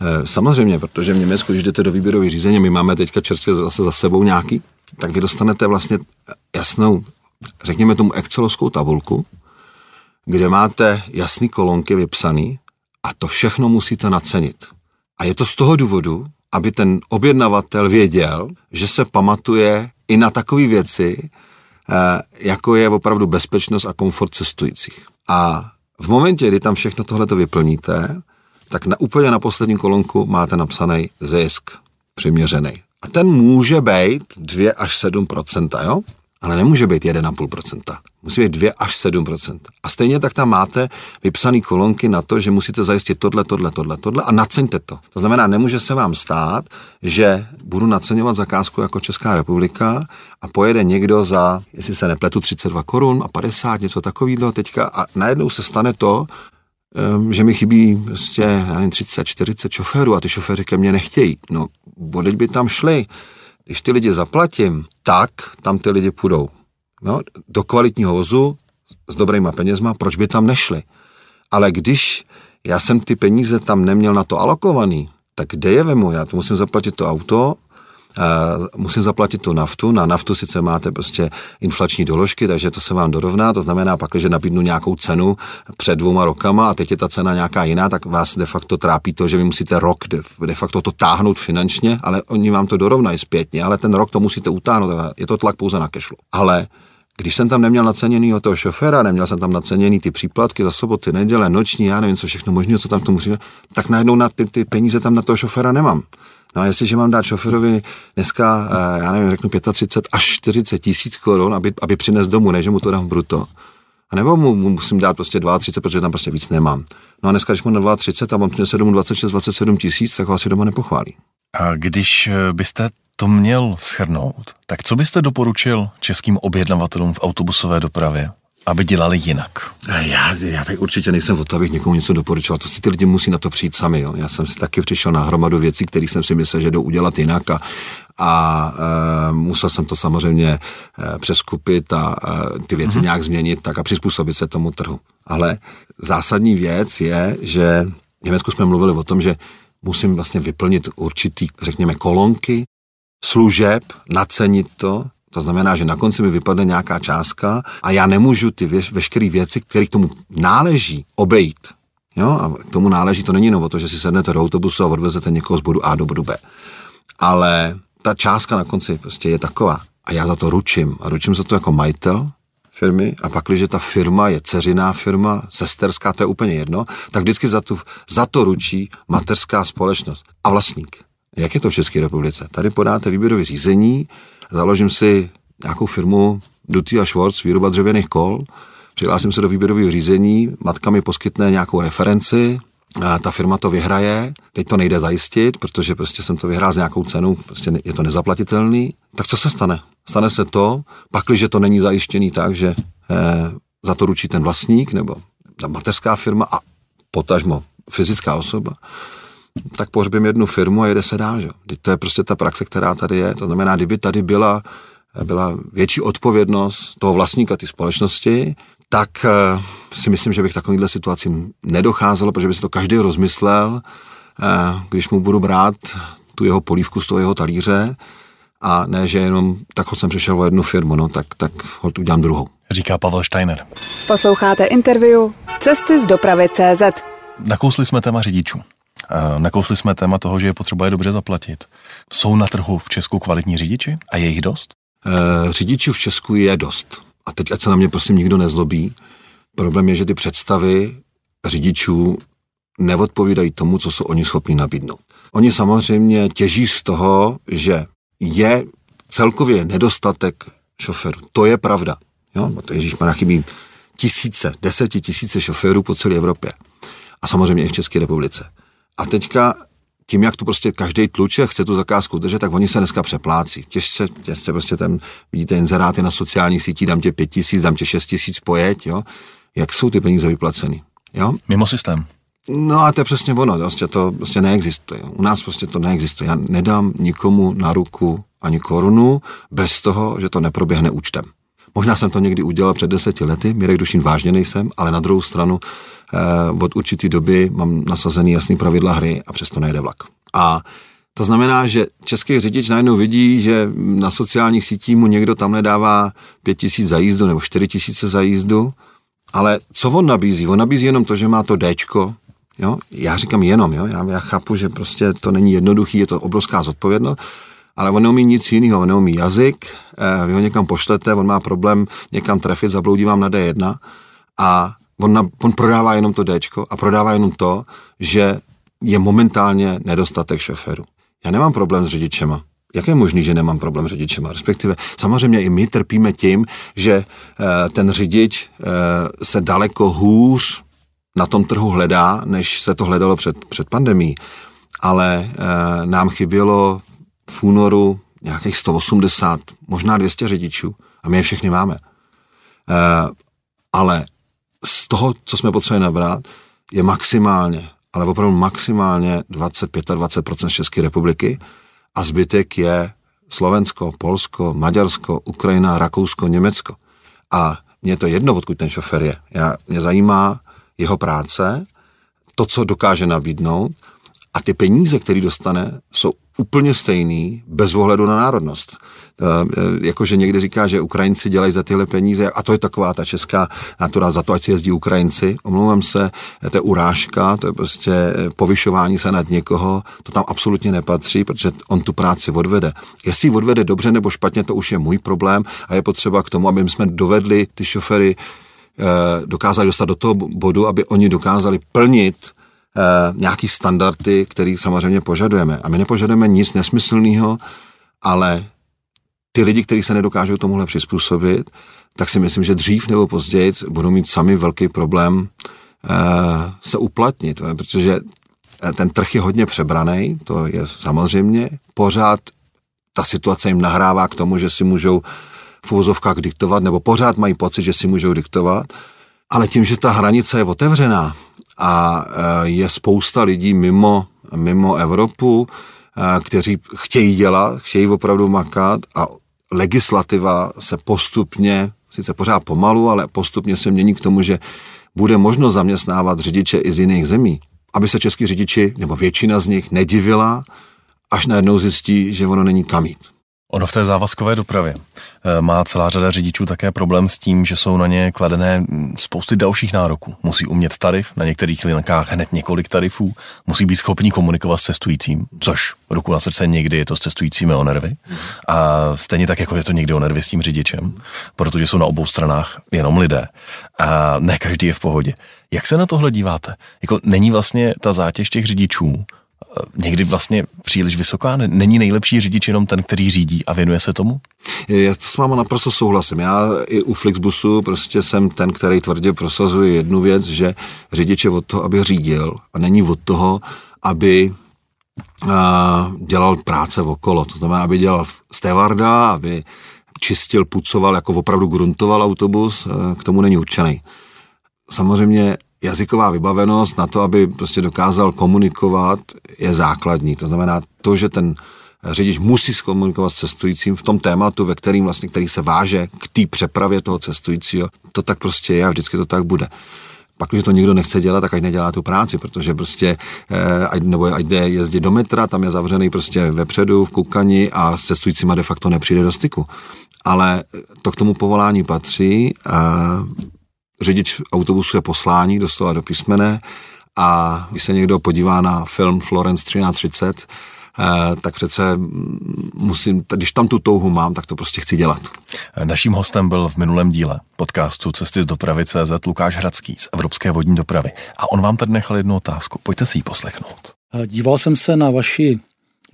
Eh, samozřejmě, protože v Německu, když jdete do výběrových řízení, my máme teďka čerstvě zase za sebou nějaký, tak vy dostanete vlastně jasnou, řekněme tomu excelovskou tabulku, kde máte jasný kolonky vypsaný a to všechno musíte nacenit. A je to z toho důvodu, aby ten objednavatel věděl, že se pamatuje i na takové věci, eh, jako je opravdu bezpečnost a komfort cestujících. A v momentě, kdy tam všechno tohle to vyplníte, tak na, úplně na poslední kolonku máte napsaný zisk přiměřený. A ten může být 2 až 7% jo? Ale nemůže být 1,5%. Musí být 2 až 7%. A stejně tak tam máte vypsané kolonky na to, že musíte zajistit tohle, tohle, tohle, tohle a naceňte to. To znamená, nemůže se vám stát, že budu naceňovat zakázku jako Česká republika a pojede někdo za, jestli se nepletu, 32 korun a 50, něco takového teďka a najednou se stane to, ehm, že mi chybí prostě, nevím, 30, 40 šoférů a ty šoféři ke mně nechtějí. No, bodeť by tam šli když ty lidi zaplatím, tak tam ty lidi půjdou. No, do kvalitního vozu s dobrýma penězma, proč by tam nešli? Ale když já jsem ty peníze tam neměl na to alokovaný, tak kde je vemu? Já to musím zaplatit to auto, musím zaplatit tu naftu. Na naftu sice máte prostě inflační doložky, takže to se vám dorovná. To znamená, pak, že nabídnu nějakou cenu před dvouma rokama a teď je ta cena nějaká jiná, tak vás de facto trápí to, že vy musíte rok de, facto to táhnout finančně, ale oni vám to dorovnají zpětně, ale ten rok to musíte utáhnout. Je to tlak pouze na cashflow. Ale když jsem tam neměl naceněný toho šoféra, neměl jsem tam naceněný ty příplatky za soboty, neděle, noční, já nevím, co všechno možného, co tam to musíme, tak najednou na ty, ty peníze tam na toho šoféra nemám. No a jestliže mám dát šoferovi dneska, eh, já nevím, řeknu 35 až 40 tisíc korun, aby, aby přines domů, než mu to dám bruto, a nebo mu, mu musím dát prostě 32, protože tam prostě víc nemám. No a dneska, když mu na 32 a on přinese domů 26, 27 tisíc, tak ho asi doma nepochválí. A když eh, byste to měl schrnout, tak co byste doporučil českým objednavatelům v autobusové dopravě? Aby dělali jinak? Já, já tak určitě nejsem o to, abych někomu něco doporučoval. To si ty lidi musí na to přijít sami. Jo. Já jsem si taky přišel na hromadu věcí, které jsem si myslel, že jdou udělat jinak a, a e, musel jsem to samozřejmě e, přeskupit a e, ty věci mm-hmm. nějak změnit tak a přizpůsobit se tomu trhu. Ale zásadní věc je, že v Německu jsme mluvili o tom, že musím vlastně vyplnit určitý, řekněme, kolonky služeb, nacenit to, to znamená, že na konci mi vypadne nějaká částka a já nemůžu ty vě- veškeré věci, které k tomu náleží, obejít. Jo? A k tomu náleží, to není jenom o to, že si sednete do autobusu a odvezete někoho z bodu A do bodu B. Ale ta částka na konci prostě je taková. A já za to ručím. A ručím za to jako majitel firmy a pak, když ta firma je ceřiná firma, sesterská, to je úplně jedno, tak vždycky za, tu, za to ručí mateřská společnost a vlastník. Jak je to v České republice? Tady podáte výběrové řízení, založím si nějakou firmu Duty a Schwartz, výroba dřevěných kol, přihlásím se do výběrového řízení, matka mi poskytne nějakou referenci, ta firma to vyhraje, teď to nejde zajistit, protože prostě jsem to vyhrál s nějakou cenou, prostě je to nezaplatitelný, tak co se stane? Stane se to, pakliže to není zajištěný tak, že eh, za to ručí ten vlastník nebo ta mateřská firma a potažmo fyzická osoba, tak pohřbím jednu firmu a jede se dál. Že? To je prostě ta praxe, která tady je. To znamená, kdyby tady byla, byla větší odpovědnost toho vlastníka té společnosti, tak eh, si myslím, že bych takovýhle situacím nedocházelo, protože by si to každý rozmyslel, eh, když mu budu brát tu jeho polívku z toho jeho talíře a ne, že jenom tak jsem přešel o jednu firmu, no tak, tak ho tu udělám druhou. Říká Pavel Steiner. Posloucháte interview Cesty z dopravy CZ. Nakousli jsme téma řidičů. Eh, nakousli jsme téma toho, že je potřeba je dobře zaplatit. Jsou na trhu v Česku kvalitní řidiči a je jich dost? E, řidičů v Česku je dost. A teď, ať se na mě prosím nikdo nezlobí, problém je, že ty představy řidičů neodpovídají tomu, co jsou oni schopni nabídnout. Oni samozřejmě těží z toho, že je celkově nedostatek šoferů. To je pravda. Jo? Ježíš má chybí tisíce, desetitisíce šoférů po celé Evropě. A samozřejmě i v České republice. A teďka tím, jak tu prostě každý tluče chce tu zakázku držet, tak oni se dneska přeplácí. Těžce, těžce prostě tam vidíte inzeráty na sociálních sítích, dám tě pět tisíc, dám tě šest tisíc, pojeď, jo. Jak jsou ty peníze vyplaceny? Jo? Mimo systém. No a to je přesně ono, prostě to prostě neexistuje. U nás prostě to neexistuje. Já nedám nikomu na ruku ani korunu bez toho, že to neproběhne účtem. Možná jsem to někdy udělal před deseti lety, Mirek Dušin vážně nejsem, ale na druhou stranu od určitý doby mám nasazený jasný pravidla hry a přesto nejde vlak. A to znamená, že český řidič najednou vidí, že na sociálních sítích mu někdo tam nedává pět tisíc za jízdu nebo čtyři tisíce za jízdu, ale co on nabízí? On nabízí jenom to, že má to Dčko, Jo? Já říkám jenom, jo? Já, já chápu, že prostě to není jednoduchý, je to obrovská zodpovědnost, ale on neumí nic jiného, on neumí jazyk, eh, vy ho někam pošlete, on má problém někam trefit, zabloudí vám na D1 a on, na, on prodává jenom to Dčko a prodává jenom to, že je momentálně nedostatek šoferů. Já nemám problém s řidičema. Jak je možný, že nemám problém s řidičema? Respektive samozřejmě i my trpíme tím, že e, ten řidič e, se daleko hůř na tom trhu hledá, než se to hledalo před, před pandemí. Ale e, nám chybělo v únoru nějakých 180, možná 200 řidičů a my je všechny máme. E, ale z toho, co jsme potřebovali nabrat, je maximálně, ale opravdu maximálně 20-25% z České republiky a zbytek je Slovensko, Polsko, Maďarsko, Ukrajina, Rakousko, Německo. A mě to jedno, odkud ten šofer je. Já, mě zajímá jeho práce, to, co dokáže nabídnout a ty peníze, které dostane, jsou úplně stejný, bez ohledu na národnost. E, jakože někdy říká, že Ukrajinci dělají za tyhle peníze, a to je taková ta česká natura, za to, ať si jezdí Ukrajinci. Omlouvám se, to je urážka, to je prostě povyšování se nad někoho, to tam absolutně nepatří, protože on tu práci odvede. Jestli ji odvede dobře nebo špatně, to už je můj problém a je potřeba k tomu, aby jsme dovedli ty šofery eh, dokázali dostat do toho bodu, aby oni dokázali plnit Eh, nějaký standardy, který samozřejmě požadujeme. A my nepožadujeme nic nesmyslného, ale ty lidi, kteří se nedokážou tomuhle přizpůsobit, tak si myslím, že dřív nebo později budou mít sami velký problém eh, se uplatnit, protože eh, ten trh je hodně přebraný, to je samozřejmě, pořád ta situace jim nahrává k tomu, že si můžou v diktovat, nebo pořád mají pocit, že si můžou diktovat, ale tím, že ta hranice je otevřená a e, je spousta lidí mimo, mimo Evropu, e, kteří chtějí dělat, chtějí opravdu makat a legislativa se postupně, sice pořád pomalu, ale postupně se mění k tomu, že bude možno zaměstnávat řidiče i z jiných zemí. Aby se český řidiči, nebo většina z nich, nedivila, až najednou zjistí, že ono není kam jít. Ono v té závazkové dopravě eh, má celá řada řidičů také problém s tím, že jsou na ně kladené hm, spousty dalších nároků. Musí umět tarif, na některých linkách hned několik tarifů, musí být schopní komunikovat s cestujícím, což ruku na srdce někdy je to s cestujícími o nervy. A stejně tak, jako je to někdy o nervy s tím řidičem, protože jsou na obou stranách jenom lidé. A ne každý je v pohodě. Jak se na tohle díváte? Jako není vlastně ta zátěž těch řidičů někdy vlastně příliš vysoká? Není nejlepší řidič jenom ten, který řídí a věnuje se tomu? Já to s váma naprosto souhlasím. Já i u Flixbusu prostě jsem ten, který tvrdě prosazuje jednu věc, že řidič je od toho, aby řídil a není od toho, aby dělal práce okolo. To znamená, aby dělal stevarda, aby čistil, pucoval, jako opravdu gruntoval autobus, k tomu není určený. Samozřejmě jazyková vybavenost na to, aby prostě dokázal komunikovat, je základní. To znamená to, že ten řidič musí zkomunikovat s cestujícím v tom tématu, ve kterým vlastně, který se váže k té přepravě toho cestujícího. To tak prostě je a vždycky to tak bude. Pak, když to nikdo nechce dělat, tak ať nedělá tu práci, protože prostě, eh, nebo ať jde jezdit do metra, tam je zavřený prostě vepředu, v kukani a s cestujícíma de facto nepřijde do styku. Ale to k tomu povolání patří. Eh, řidič autobusu je poslání, doslova do písmene a když se někdo podívá na film Florence 1330, eh, tak přece musím, když tam tu touhu mám, tak to prostě chci dělat. Naším hostem byl v minulém díle podcastu Cesty z dopravy CZ Lukáš Hradský z Evropské vodní dopravy. A on vám tady nechal jednu otázku. Pojďte si ji poslechnout. Eh, díval jsem se na vaši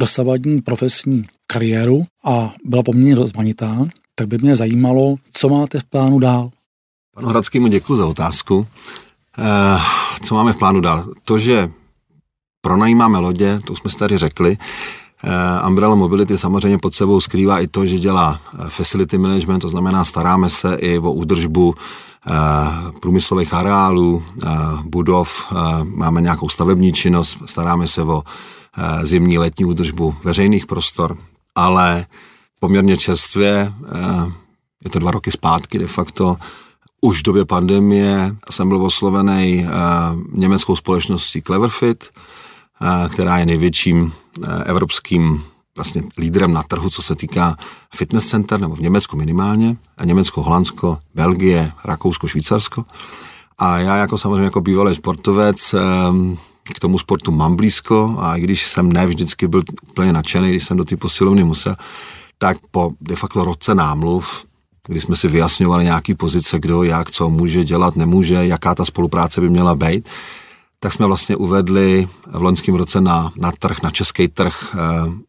dosavadní profesní kariéru a byla poměrně rozmanitá, tak by mě zajímalo, co máte v plánu dál. Panu Hradskému děkuji za otázku. E, co máme v plánu dál? To, že pronajímáme lodě, to jsme si tady řekli, Uh, Umbrella Mobility samozřejmě pod sebou skrývá i to, že dělá eh, facility management, to znamená staráme se i o údržbu uh, průmyslových areálů, budov, máme nějakou stavební činnost, staráme se o zimní letní údržbu veřejných prostor, ale poměrně čerstvě, je to dva roky zpátky de facto, už v době pandemie jsem byl oslovený uh, německou společností Cleverfit, uh, která je největším uh, evropským vlastně lídrem na trhu, co se týká fitness center, nebo v Německu minimálně, a Německo, Holandsko, Belgie, Rakousko, Švýcarsko. A já jako samozřejmě jako bývalý sportovec k tomu sportu mám blízko a i když jsem ne vždycky byl úplně nadšený, když jsem do té posilovny musel, tak po de facto roce námluv kdy jsme si vyjasňovali nějaký pozice, kdo, jak, co může dělat, nemůže, jaká ta spolupráce by měla být, tak jsme vlastně uvedli v loňském roce na, na trh, na český trh e,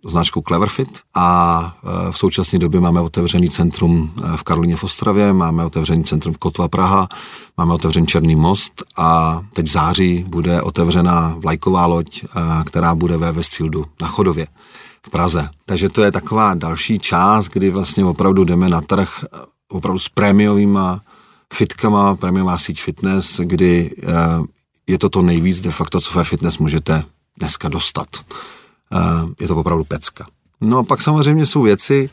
značku Cleverfit a e, v současné době máme otevřený centrum eh, v Karolíně v Ostravě, máme otevřený centrum v Kotva Praha, máme otevřený Černý most a teď v září bude otevřena vlajková loď, e, která bude ve Westfieldu na Chodově v Praze. Takže to je taková další část, kdy vlastně opravdu jdeme na trh opravdu s prémiovýma fitkama, prémiová síť fitness, kdy eh, je to to nejvíc de facto, co ve fitness můžete dneska dostat. Eh, je to opravdu pecka. No a pak samozřejmě jsou věci,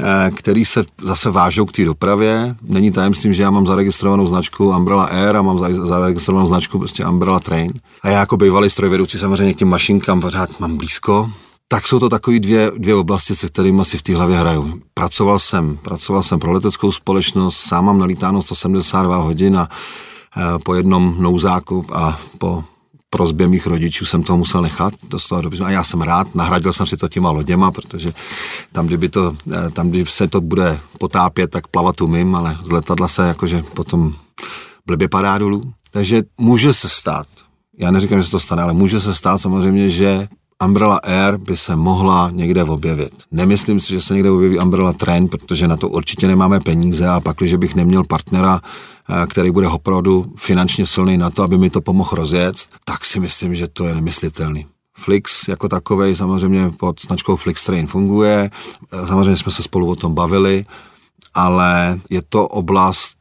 eh, které se zase vážou k té dopravě. Není tajemstvím, že já mám zaregistrovanou značku Umbrella Air a mám zaregistrovanou značku prostě Umbrella Train. A já jako bývalý strojvedoucí samozřejmě k těm mašinkám pořád mám blízko tak jsou to takové dvě, dvě oblasti, se kterými si v té hlavě hraju. Pracoval jsem, pracoval jsem pro leteckou společnost, sám mám nalítáno 172 hodin a e, po jednom nouzáku a po prozbě mých rodičů jsem toho musel nechat doslova dobře. A já jsem rád, nahradil jsem si to těma loděma, protože tam, kdyby to, e, tam, kdyby se to bude potápět, tak plavat umím, ale z letadla se jakože potom blbě padá dolů. Takže může se stát, já neříkám, že se to stane, ale může se stát samozřejmě, že Umbrella Air by se mohla někde objevit. Nemyslím si, že se někde objeví Umbrella Train, protože na to určitě nemáme peníze a pak, když bych neměl partnera, eh, který bude opravdu finančně silný na to, aby mi to pomohl rozjet, tak si myslím, že to je nemyslitelný. Flix jako takový samozřejmě pod značkou Flix Train funguje, eh, samozřejmě jsme se spolu o tom bavili, ale je to oblast,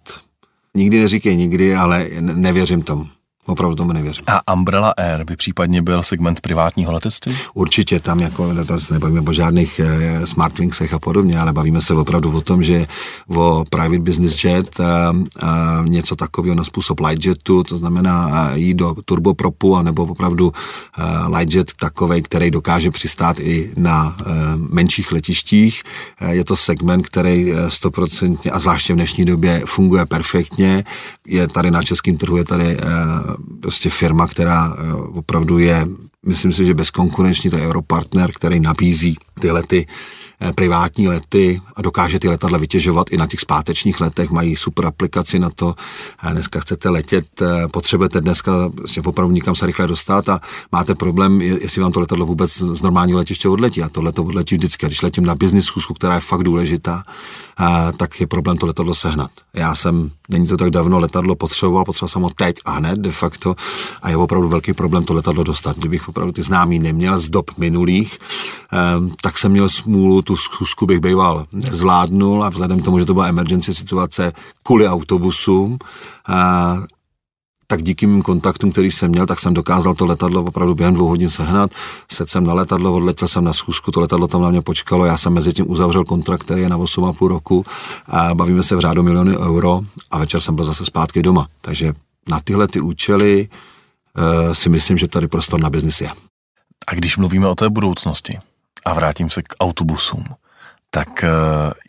nikdy neříkej nikdy, ale nevěřím tomu. Opravdu tomu nevěřím. A Umbrella Air by případně byl segment privátního letectví? Určitě tam jako, se nebavíme o žádných e, smartlinksech a podobně, ale bavíme se opravdu o tom, že o private business jet, e, e, něco takového na způsob light jetu, to znamená jít do turbopropu, anebo opravdu e, light jet takovej, který dokáže přistát i na e, menších letištích. E, je to segment, který stoprocentně a zvláště v dnešní době funguje perfektně. Je tady na českém trhu, je tady e, prostě firma, která eh, opravdu je, myslím si, že bezkonkurenční, to je Europartner, který nabízí ty lety Eh, privátní lety a dokáže ty letadla vytěžovat i na těch zpátečních letech, mají super aplikaci na to. Dneska chcete letět, eh, potřebujete dneska vlastně opravdu nikam se rychle dostat a máte problém, jestli vám to letadlo vůbec z normálního letiště odletí. A tohle to odletí vždycky. Když letím na business schůzku, která je fakt důležitá, eh, tak je problém to letadlo sehnat. Já jsem, není to tak dávno, letadlo potřeboval, potřeboval jsem ho teď a hned de facto a je opravdu velký problém to letadlo dostat. Kdybych opravdu ty známý neměl z dob minulých, tak jsem měl smůlu tu schůzku bych býval nezvládnul a vzhledem k tomu, že to byla emergency situace kvůli autobusům, a, tak díky mým kontaktům, který jsem měl, tak jsem dokázal to letadlo opravdu během dvou hodin sehnat. Sedl jsem na letadlo, odletěl jsem na schůzku, to letadlo tam na mě počkalo, já jsem mezi tím uzavřel kontrakt, který je na 8,5 roku a bavíme se v řádu miliony euro a večer jsem byl zase zpátky doma. Takže na tyhle ty účely uh, si myslím, že tady prostor na biznis je. A když mluvíme o té budoucnosti, a vrátím se k autobusům. Tak eh,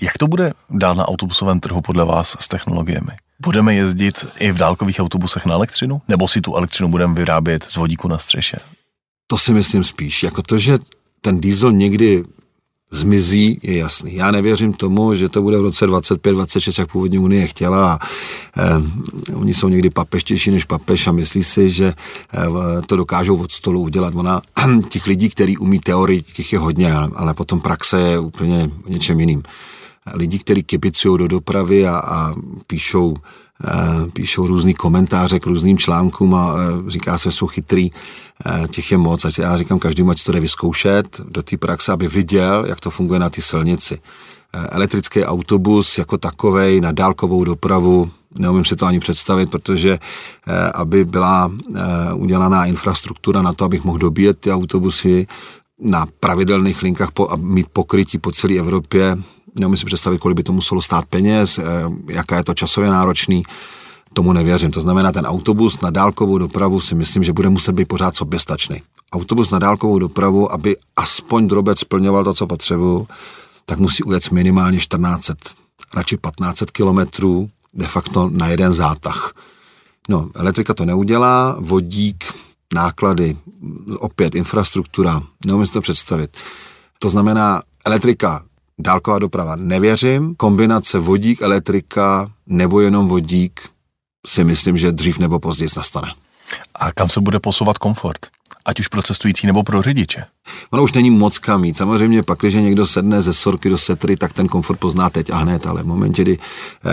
jak to bude dál na autobusovém trhu podle vás s technologiemi? Budeme jezdit i v dálkových autobusech na elektřinu? Nebo si tu elektřinu budeme vyrábět z vodíku na střeše? To si myslím spíš. Jako to, že ten diesel někdy zmizí, je jasný. Já nevěřím tomu, že to bude v roce 25-26, jak původně Unie chtěla. A, eh, oni jsou někdy papeštější než papež a myslí si, že eh, to dokážou od stolu udělat. Ona, těch lidí, který umí teorii, těch je hodně, ale, ale potom praxe je úplně něčem jiným. Lidi, kteří kipicují do dopravy a, a píšou Eh, píšou různý komentáře k různým článkům a eh, říká se, jsou chytrý, eh, těch je moc. A já říkám každému, ať to jde vyzkoušet do té praxe, aby viděl, jak to funguje na té silnici. Elektrický autobus jako takovej na dálkovou dopravu, neumím si to ani představit, protože aby byla udělaná infrastruktura na to, abych mohl dobíjet ty autobusy na pravidelných linkách a mít pokrytí po celé Evropě, neumím si představit, kolik by to muselo stát peněz, eh, jaká je to časově náročný, tomu nevěřím. To znamená, ten autobus na dálkovou dopravu si myslím, že bude muset být pořád soběstačný. Autobus na dálkovou dopravu, aby aspoň drobec splňoval to, co potřebuju, tak musí ujet minimálně 1400, radši 1500 kilometrů de facto na jeden zátah. No, elektrika to neudělá, vodík, náklady, opět infrastruktura, neumím si to představit. To znamená, elektrika dálková doprava nevěřím. Kombinace vodík, elektrika nebo jenom vodík si myslím, že dřív nebo později nastane. A kam se bude posouvat komfort? Ať už pro cestující nebo pro řidiče. Ono už není moc kam mít. Samozřejmě pak, když někdo sedne ze sorky do setry, tak ten komfort pozná teď a hned, ale v momentě, kdy eh,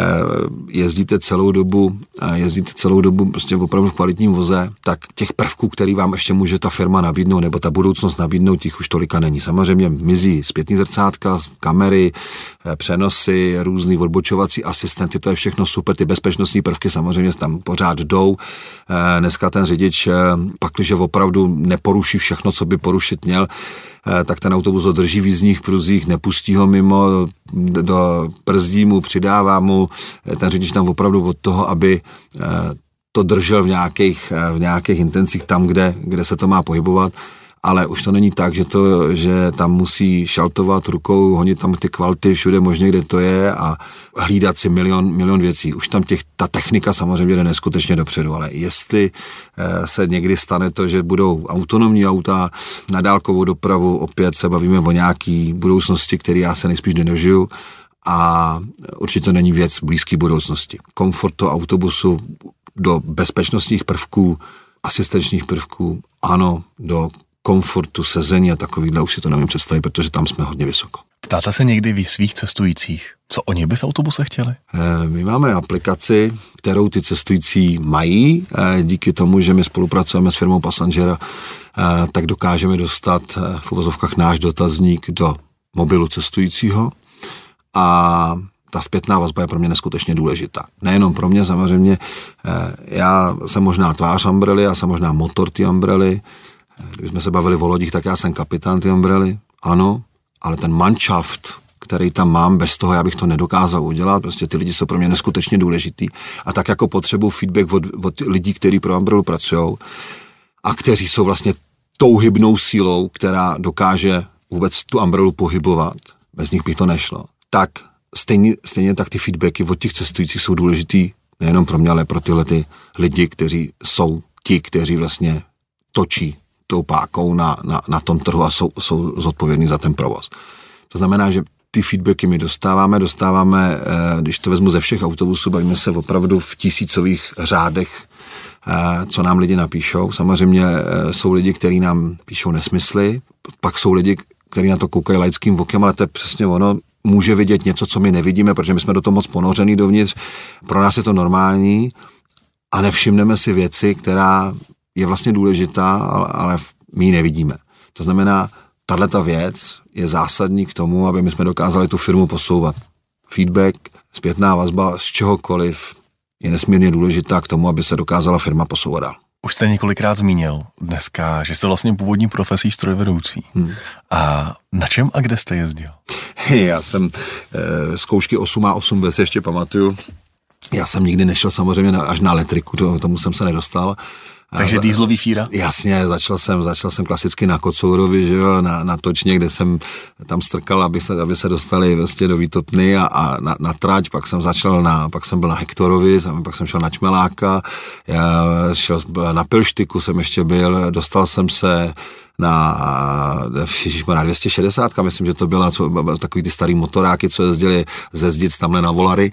jezdíte celou dobu, eh, jezdíte celou dobu prostě v opravdu v kvalitním voze, tak těch prvků, který vám ještě může ta firma nabídnout, nebo ta budoucnost nabídnout, těch už tolika není. Samozřejmě mizí zpětní zrcátka, kamery, eh, přenosy, různý odbočovací asistenty, to je všechno super, ty bezpečnostní prvky samozřejmě tam pořád jdou. Dneska ten řidič, pak, když opravdu neporuší všechno, co by porušit měl, eh, tak ten autobus ho drží v jízdních pruzích, nepustí ho mimo, do brzdí mu, přidává mu, eh, ten řidič tam opravdu od toho, aby eh, to držel v nějakých, v nějakých intencích tam, kde, kde se to má pohybovat, ale už to není tak, že, to, že tam musí šaltovat rukou, honit tam ty kvality všude možně, kde to je a hlídat si milion, milion věcí. Už tam těch, ta technika samozřejmě jde neskutečně dopředu, ale jestli eh, se někdy stane to, že budou autonomní auta na dálkovou dopravu, opět se bavíme o nějaký budoucnosti, který já se nejspíš nedožiju, a určitě to není věc blízké budoucnosti. Komfort autobusu do bezpečnostních prvků, asistenčních prvků, ano, do komfortu, sezení a takovýhle už si to nevím představit, protože tam jsme hodně vysoko. Ptáte se někdy vy svých cestujících, co oni by v autobuse chtěli? Eh, my máme aplikaci, kterou ty cestující mají. Eh, díky tomu, že my spolupracujeme s firmou Passangera, eh, tak dokážeme dostat v uvozovkách náš dotazník do mobilu cestujícího a ta zpětná vazba je pro mě neskutečně důležitá. Nejenom pro mě, samozřejmě, já jsem možná tvář Umbrely, já jsem možná motor ty Umbrely, eh, kdybychom se bavili o lodích, tak já jsem kapitán ty Umbrely, ano, ale ten manšaft, který tam mám, bez toho já bych to nedokázal udělat, prostě ty lidi jsou pro mě neskutečně důležitý. A tak jako potřebuji feedback od, od lidí, kteří pro Umbrelu pracují a kteří jsou vlastně tou hybnou sílou, která dokáže vůbec tu Umbrelu pohybovat, bez nich by to nešlo, tak stejně, stejně tak ty feedbacky od těch cestujících jsou důležitý nejenom pro mě, ale pro tyhle ty lidi, kteří jsou ti, kteří vlastně točí tou pákou na, na, na tom trhu a jsou, jsou zodpovědní za ten provoz. To znamená, že ty feedbacky my dostáváme, dostáváme, eh, když to vezmu ze všech autobusů, bavíme se opravdu v tisícových řádech, eh, co nám lidi napíšou. Samozřejmě eh, jsou lidi, kteří nám píšou nesmysly, pak jsou lidi, kteří na to koukají laickým okem, ale to je přesně ono, může vidět něco, co my nevidíme, protože my jsme do toho moc ponořený dovnitř. Pro nás je to normální a nevšimneme si věci, která je vlastně důležitá, ale, ale my ji nevidíme. To znamená, tahle ta věc je zásadní k tomu, aby my jsme dokázali tu firmu posouvat. Feedback, zpětná vazba z čehokoliv je nesmírně důležitá k tomu, aby se dokázala firma posouvat dál. Už jste několikrát zmínil dneska, že jste vlastně původní profesí strojvedoucí. Hmm. A na čem a kde jste jezdil? Já jsem e, zkoušky 8 a 8 si ještě pamatuju. Já jsem nikdy nešel samozřejmě na, až na elektriku, to, tomu jsem se nedostal. Takže dýzlový fíra? Jasně, začal jsem, začal jsem klasicky na Kocourovi, že jo, na, na točně, kde jsem tam strkal, aby se, aby se dostali vlastně do Výtopny a, a na, na trať, pak jsem začal na, pak jsem byl na Hektorovi, pak jsem šel na Čmeláka, já šel na Pilštiku jsem ještě byl, dostal jsem se na, na 260, myslím, že to byla co, takový ty starý motoráky, co jezdili ze Zdic tamhle na Volary.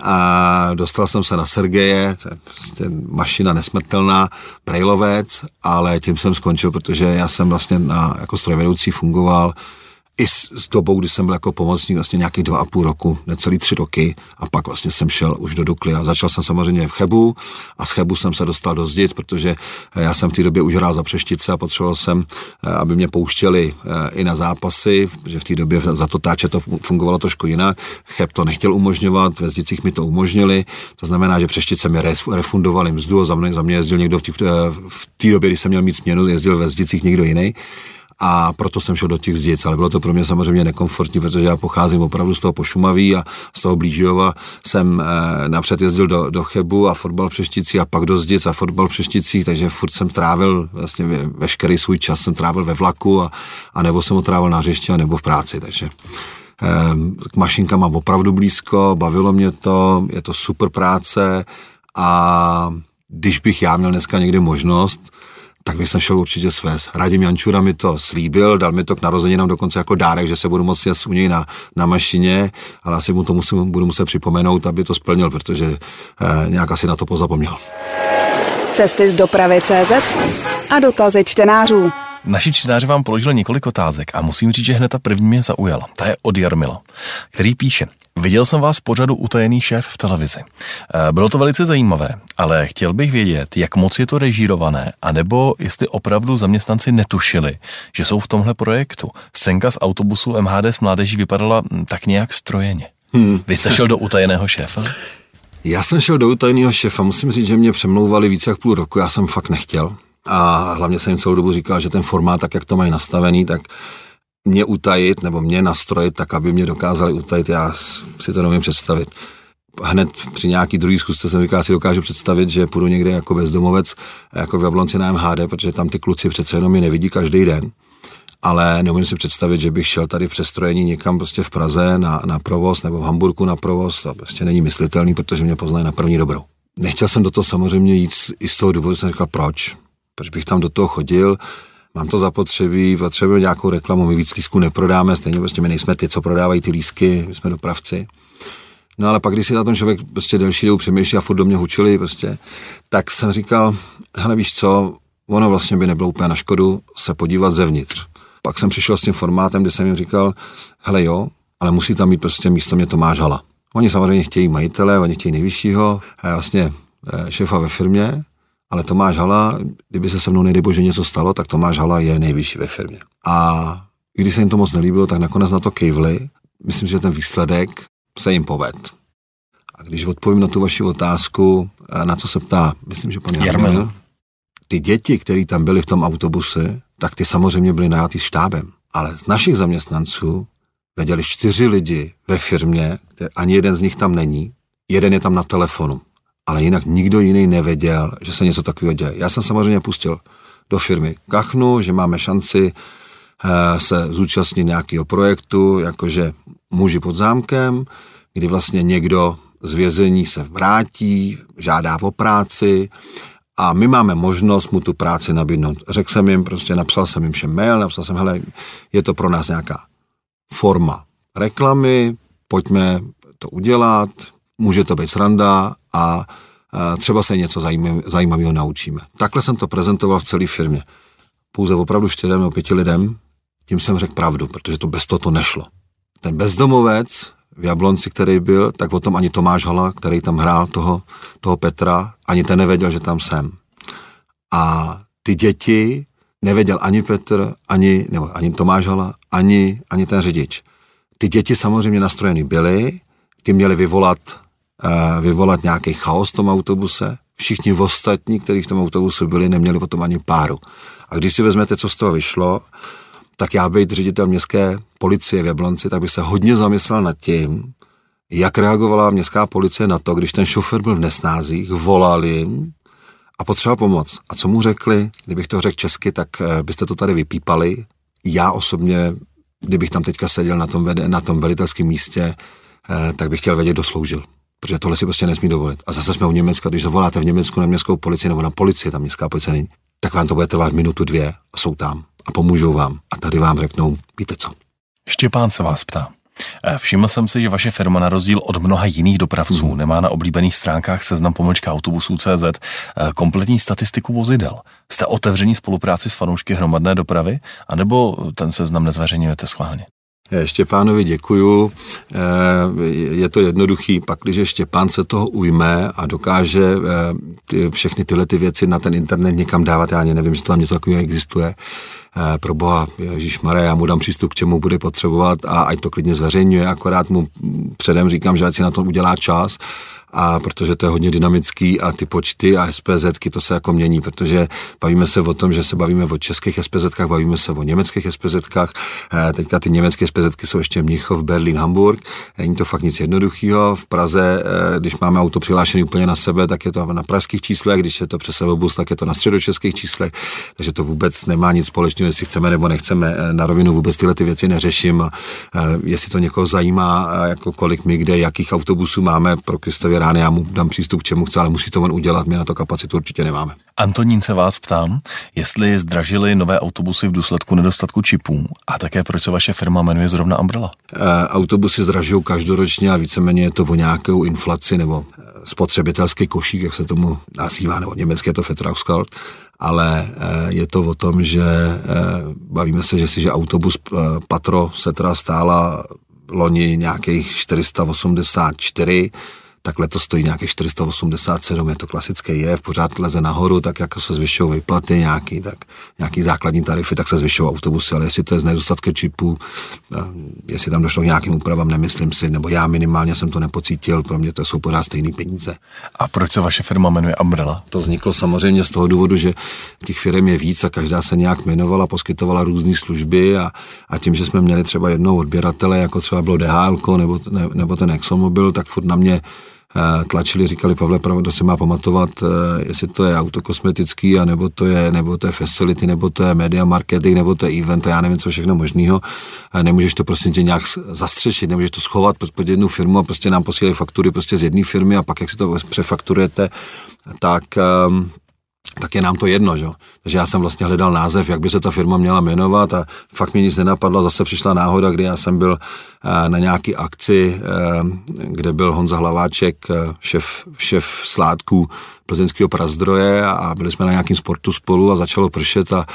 A dostal jsem se na Sergeje, to je prostě mašina nesmrtelná, brejlovec, ale tím jsem skončil, protože já jsem vlastně na, jako strojvedoucí fungoval i s, s dobou, kdy jsem byl jako pomocník vlastně nějaký dva a půl roku, necelý tři roky a pak vlastně jsem šel už do Dukly a začal jsem samozřejmě v Chebu. A z Chebu jsem se dostal do Zdic, protože eh, já jsem v té době už hrál za Přeštice a potřeboval jsem, eh, aby mě pouštěli eh, i na zápasy, že v té době za to táče to fungovalo trošku jinak. Cheb to nechtěl umožňovat, ve Zdicích mi to umožnili, to znamená, že Přeštice mi refundovali mzdu a za mě, za mě jezdil někdo v, té době, kdy jsem měl mít směnu, jezdil ve Zdicích někdo jiný a proto jsem šel do těch zdic, ale bylo to pro mě samozřejmě nekomfortní, protože já pocházím opravdu z toho Pošumaví a z toho Blížiova. Jsem eh, napřed jezdil do, do Chebu a fotbal v Přešticích a pak do zdic a fotbal v Přešticích, takže furt jsem trávil vlastně ve, veškerý svůj čas jsem trávil ve vlaku a, a nebo jsem ho trávil na hřišti a nebo v práci, takže eh, k mašinkám mám opravdu blízko, bavilo mě to, je to super práce a když bych já měl dneska někdy možnost, tak bych se šel určitě svést. Radim Jančura mi to slíbil, dal mi to k narozeninám dokonce jako dárek, že se budu moci jet u něj na, na mašině, ale asi mu to musím, budu muset připomenout, aby to splnil, protože eh, nějak asi na to pozapomněl. Cesty z dopravy CZ a dotazy čtenářů. Naši čtenáři vám položili několik otázek a musím říct, že hned ta první mě zaujala. Ta je od Jarmila, který píše. Viděl jsem vás v pořadu Utajený šéf v televizi. Eh, bylo to velice zajímavé, ale chtěl bych vědět, jak moc je to režírované, anebo jestli opravdu zaměstnanci netušili, že jsou v tomhle projektu. Scénka z autobusu MHD s mládeží vypadala hm, tak nějak strojeně. Hmm. Vy jste šel do Utajeného šéfa? Já jsem šel do utajeného šéfa, musím říct, že mě přemlouvali více jak půl roku, já jsem fakt nechtěl. A hlavně jsem jim celou dobu říkal, že ten formát, tak jak to mají nastavený, tak mě utajit nebo mě nastrojit tak, aby mě dokázali utajit, já si to nevím představit. Hned při nějaký druhý zkusce jsem říkal, si dokážu představit, že půjdu někde jako bezdomovec, jako v Jablonci na MHD, protože tam ty kluci přece jenom mi nevidí každý den. Ale neumím si představit, že bych šel tady v přestrojení někam prostě v Praze na, na provoz nebo v Hamburgu na provoz. To prostě není myslitelný, protože mě poznají na první dobrou. Nechtěl jsem do toho samozřejmě jít i z toho důvodu, jsem říkal, proč? Proč bych tam do toho chodil? Mám to zapotřebí, potřebuji nějakou reklamu, my víc lísků neprodáme, stejně prostě my nejsme ty, co prodávají ty lísky, my jsme dopravci. No ale pak, když si na tom člověk prostě delší dobu přemýšlí a furt do mě hučili prostě, tak jsem říkal, hele víš co, ono vlastně by nebylo úplně na škodu se podívat zevnitř. Pak jsem přišel s tím formátem, kde jsem jim říkal, hele jo, ale musí tam mít prostě místo mě Tomáš Hala. Oni samozřejmě chtějí majitele, oni chtějí nejvyššího, a vlastně eh, šéfa ve firmě, ale Tomáš Hala, kdyby se se mnou nejde bože něco stalo, tak Tomáš Hala je nejvyšší ve firmě. A když se jim to moc nelíbilo, tak nakonec na to kejvli. Myslím, že ten výsledek se jim poved. A když odpovím na tu vaši otázku, na co se ptá, myslím, že pan Jarmil, ty děti, které tam byly v tom autobuse, tak ty samozřejmě byly najatý štábem. Ale z našich zaměstnanců věděli čtyři lidi ve firmě, ani jeden z nich tam není, jeden je tam na telefonu, ale jinak nikdo jiný nevěděl, že se něco takového děje. Já jsem samozřejmě pustil do firmy Kachnu, že máme šanci eh, se zúčastnit nějakého projektu, jakože muži pod zámkem, kdy vlastně někdo z vězení se vrátí, žádá o práci a my máme možnost mu tu práci nabídnout. Řekl jsem jim, prostě napsal jsem jim všem mail, napsal jsem, hele, je to pro nás nějaká forma reklamy, pojďme to udělat, může to být sranda a třeba se něco zajímavého naučíme. Takhle jsem to prezentoval v celé firmě. Pouze opravdu čtyřem nebo pěti lidem, tím jsem řekl pravdu, protože to bez toho to nešlo. Ten bezdomovec v Jablonci, který byl, tak o tom ani Tomáš Hala, který tam hrál toho, toho Petra, ani ten nevěděl, že tam jsem. A ty děti nevěděl ani Petr, ani, nebo ani Tomáš Hala, ani, ani ten řidič. Ty děti samozřejmě nastrojený byly, ty měli vyvolat, vyvolat nějaký chaos v tom autobuse. Všichni ostatní, kteří v tom autobusu byli, neměli o tom ani páru. A když si vezmete, co z toho vyšlo, tak já být ředitel městské policie v Jablonci, tak bych se hodně zamyslel nad tím, jak reagovala městská policie na to, když ten šofer byl v nesnázích, volal jim a potřeboval pomoc. A co mu řekli, kdybych to řekl česky, tak eh, byste to tady vypípali. Já osobně, kdybych tam teďka seděl na tom, na tom velitelském místě, eh, tak bych chtěl vědět, kdo sloužil. Protože tohle si prostě nesmí dovolit. A zase jsme u Německa, když zavoláte v Německu na městskou policii nebo na policii, tam městská policie není, tak vám to bude trvat minutu, dvě a jsou tam a pomůžou vám. A tady vám řeknou, víte co. Štěpán se vás ptá. Eh, všiml jsem si, že vaše firma na rozdíl od mnoha jiných dopravců hmm. nemá na oblíbených stránkách seznam pomlčka autobusů CZ eh, kompletní statistiku vozidel. Jste otevření spolupráci s fanoušky hromadné dopravy, anebo ten seznam nezveřejňujete schválně? Eh, Štěpánovi děkuju. Je to jednoduchý, pak když Štěpán se toho ujme a dokáže ty, všechny tyhle ty věci na ten internet někam dávat, já ani nevím, že tam něco takového existuje, Eh, pro boha, Ježíš Mare, já mu dám přístup k čemu bude potřebovat a ať to klidně zveřejňuje, akorát mu předem říkám, že ať si na to udělá čas a protože to je hodně dynamický a ty počty a SPZky to se jako mění, protože bavíme se o tom, že se bavíme o českých SPZkách, bavíme se o německých SPZkách, eh, teďka ty německé SPZky jsou ještě Mnichov, Berlín, Hamburg, není to fakt nic jednoduchého, v Praze, eh, když máme auto přihlášené úplně na sebe, tak je to na pražských číslech, když je to přes sebobus, tak je to na středočeských číslech, takže to vůbec nemá nic společného, jestli chceme nebo nechceme, eh, na rovinu vůbec tyhle ty věci neřeším, jestli to někoho zajímá, jako kolik my kde, jakých autobusů máme pro Kristově rány, já mu dám přístup k čemu chce, ale musí to on udělat, my na to kapacitu určitě nemáme. Antonín se vás ptám, jestli zdražili nové autobusy v důsledku nedostatku čipů a také proč se vaše firma jmenuje zrovna Umbrella? E, autobusy zdražují každoročně a víceméně je to o nějakou inflaci nebo eh, spotřebitelský košík, jak se tomu nazývá, nebo německé je to Vertrauskalt, ale eh, je to o tom, že bavíme se, že si, že autobus Patro se teda stála loni nějakých 484, tak letos stojí nějakých 487, je to klasické jev, pořád leze nahoru, tak jako se zvyšují výplaty nějaký, tak nějaký základní tarify, tak se zvyšují autobusy, ale jestli to je z nedostatku čipů, eh, jestli tam došlo k nějakým úpravám, nemyslím si, nebo já minimálně jsem to nepocítil, pro mě to jsou pořád stejné peníze. A proč se vaše firma jmenuje Umbrella? To vzniklo samozřejmě z toho důvodu, že těch firm je víc a každá se nějak jmenovala, poskytovala různé služby a, a tím, že jsme měli třeba jednou odběratele, jako třeba bylo DHL nebo, ne, nebo ten ExxonMobil, tak furt na mě tlačili, říkali, Pavle, kdo si má pamatovat, eh, jestli to je autokosmetický, a nebo to je, nebo to je facility, nebo to je media marketing, nebo to je event, a já nevím, co všechno možného. Nemůžeš to prostě tě nějak zastřešit, nemůžeš to schovat pod jednu firmu a prostě nám posílají faktury prostě z jedné firmy a pak, jak si to přefakturujete, tak um, tak je nám to jedno, že? Takže já jsem vlastně hledal název, jak by se ta firma měla jmenovat a fakt mi nic nenapadlo, zase přišla náhoda, kdy já jsem byl eh, na nějaký akci, eh, kde byl Honza Hlaváček, eh, šef, šef sládků plzeňského prazdroje a byli jsme na nějakém sportu spolu a začalo pršet a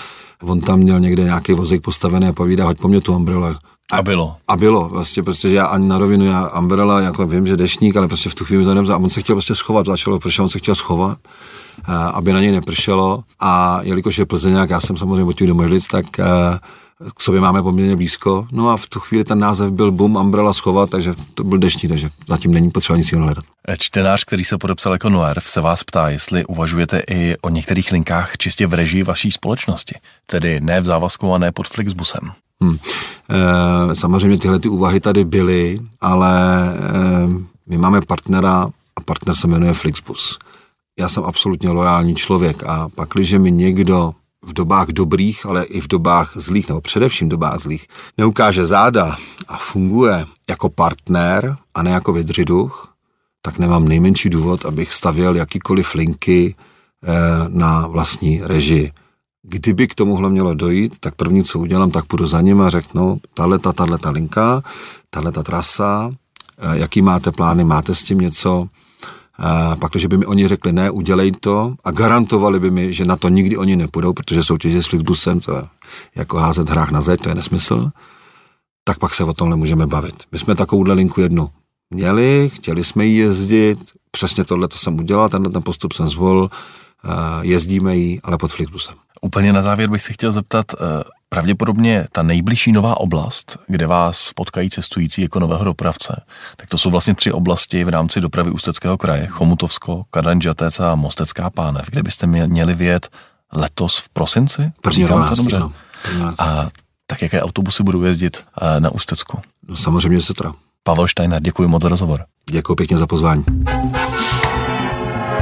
on tam měl někde nějaký vozík postavený a povídá, hoď po mě tu umbrelu. A bylo. A bylo, vlastně, protože já ani na rovinu, já Umbrella, jako vím, že dešník, ale prostě v tu chvíli to a on se chtěl prostě schovat, začalo pršet, on se chtěl schovat aby na něj nepršelo a jelikož je Plzeňák, já jsem samozřejmě od do Možlic, tak k sobě máme poměrně blízko. No a v tu chvíli ten název byl Boom Umbrella schovat, takže to byl deštní, takže zatím není potřeba nic jiného hledat. Čtenář, který se podepsal jako Noir, se vás ptá, jestli uvažujete i o některých linkách čistě v režii vaší společnosti, tedy ne v závazku a ne pod Flixbusem. Hmm. E, samozřejmě tyhle ty úvahy tady byly, ale e, my máme partnera a partner se jmenuje Flixbus. Já jsem absolutně lojální člověk a pak, když mi někdo v dobách dobrých, ale i v dobách zlých, nebo především v dobách zlých, neukáže záda a funguje jako partner a ne jako vydřiduch, tak nemám nejmenší důvod, abych stavěl jakýkoliv linky eh, na vlastní režii. Kdyby k tomuhle mělo dojít, tak první, co udělám, tak půjdu za ním a řeknu, tahle ta, tahle ta linka, tahle ta trasa, eh, jaký máte plány, máte s tím něco, pak, když by mi oni řekli, ne, udělej to a garantovali by mi, že na to nikdy oni nepůjdou, protože soutěže s Flixbusem, to je jako házet hrách na zeď, to je nesmysl, tak pak se o tomhle můžeme bavit. My jsme takovouhle linku jednu měli, chtěli jsme ji jezdit, přesně tohle to jsem udělal, tenhle ten postup jsem zvolil, jezdíme ji, ale pod Flixbusem. Úplně na závěr bych se chtěl zeptat, eh, pravděpodobně ta nejbližší nová oblast, kde vás potkají cestující jako nového dopravce, tak to jsou vlastně tři oblasti v rámci dopravy Ústeckého kraje, Chomutovsko, Kadanžatec a Mostecká pánev, kde byste měli vyjet letos v prosinci? První Říkám to dobře. Ano. A tak jaké autobusy budou jezdit eh, na Ústecku? No samozřejmě Setra. Pavel Steiner, děkuji moc za rozhovor. Děkuji pěkně za pozvání.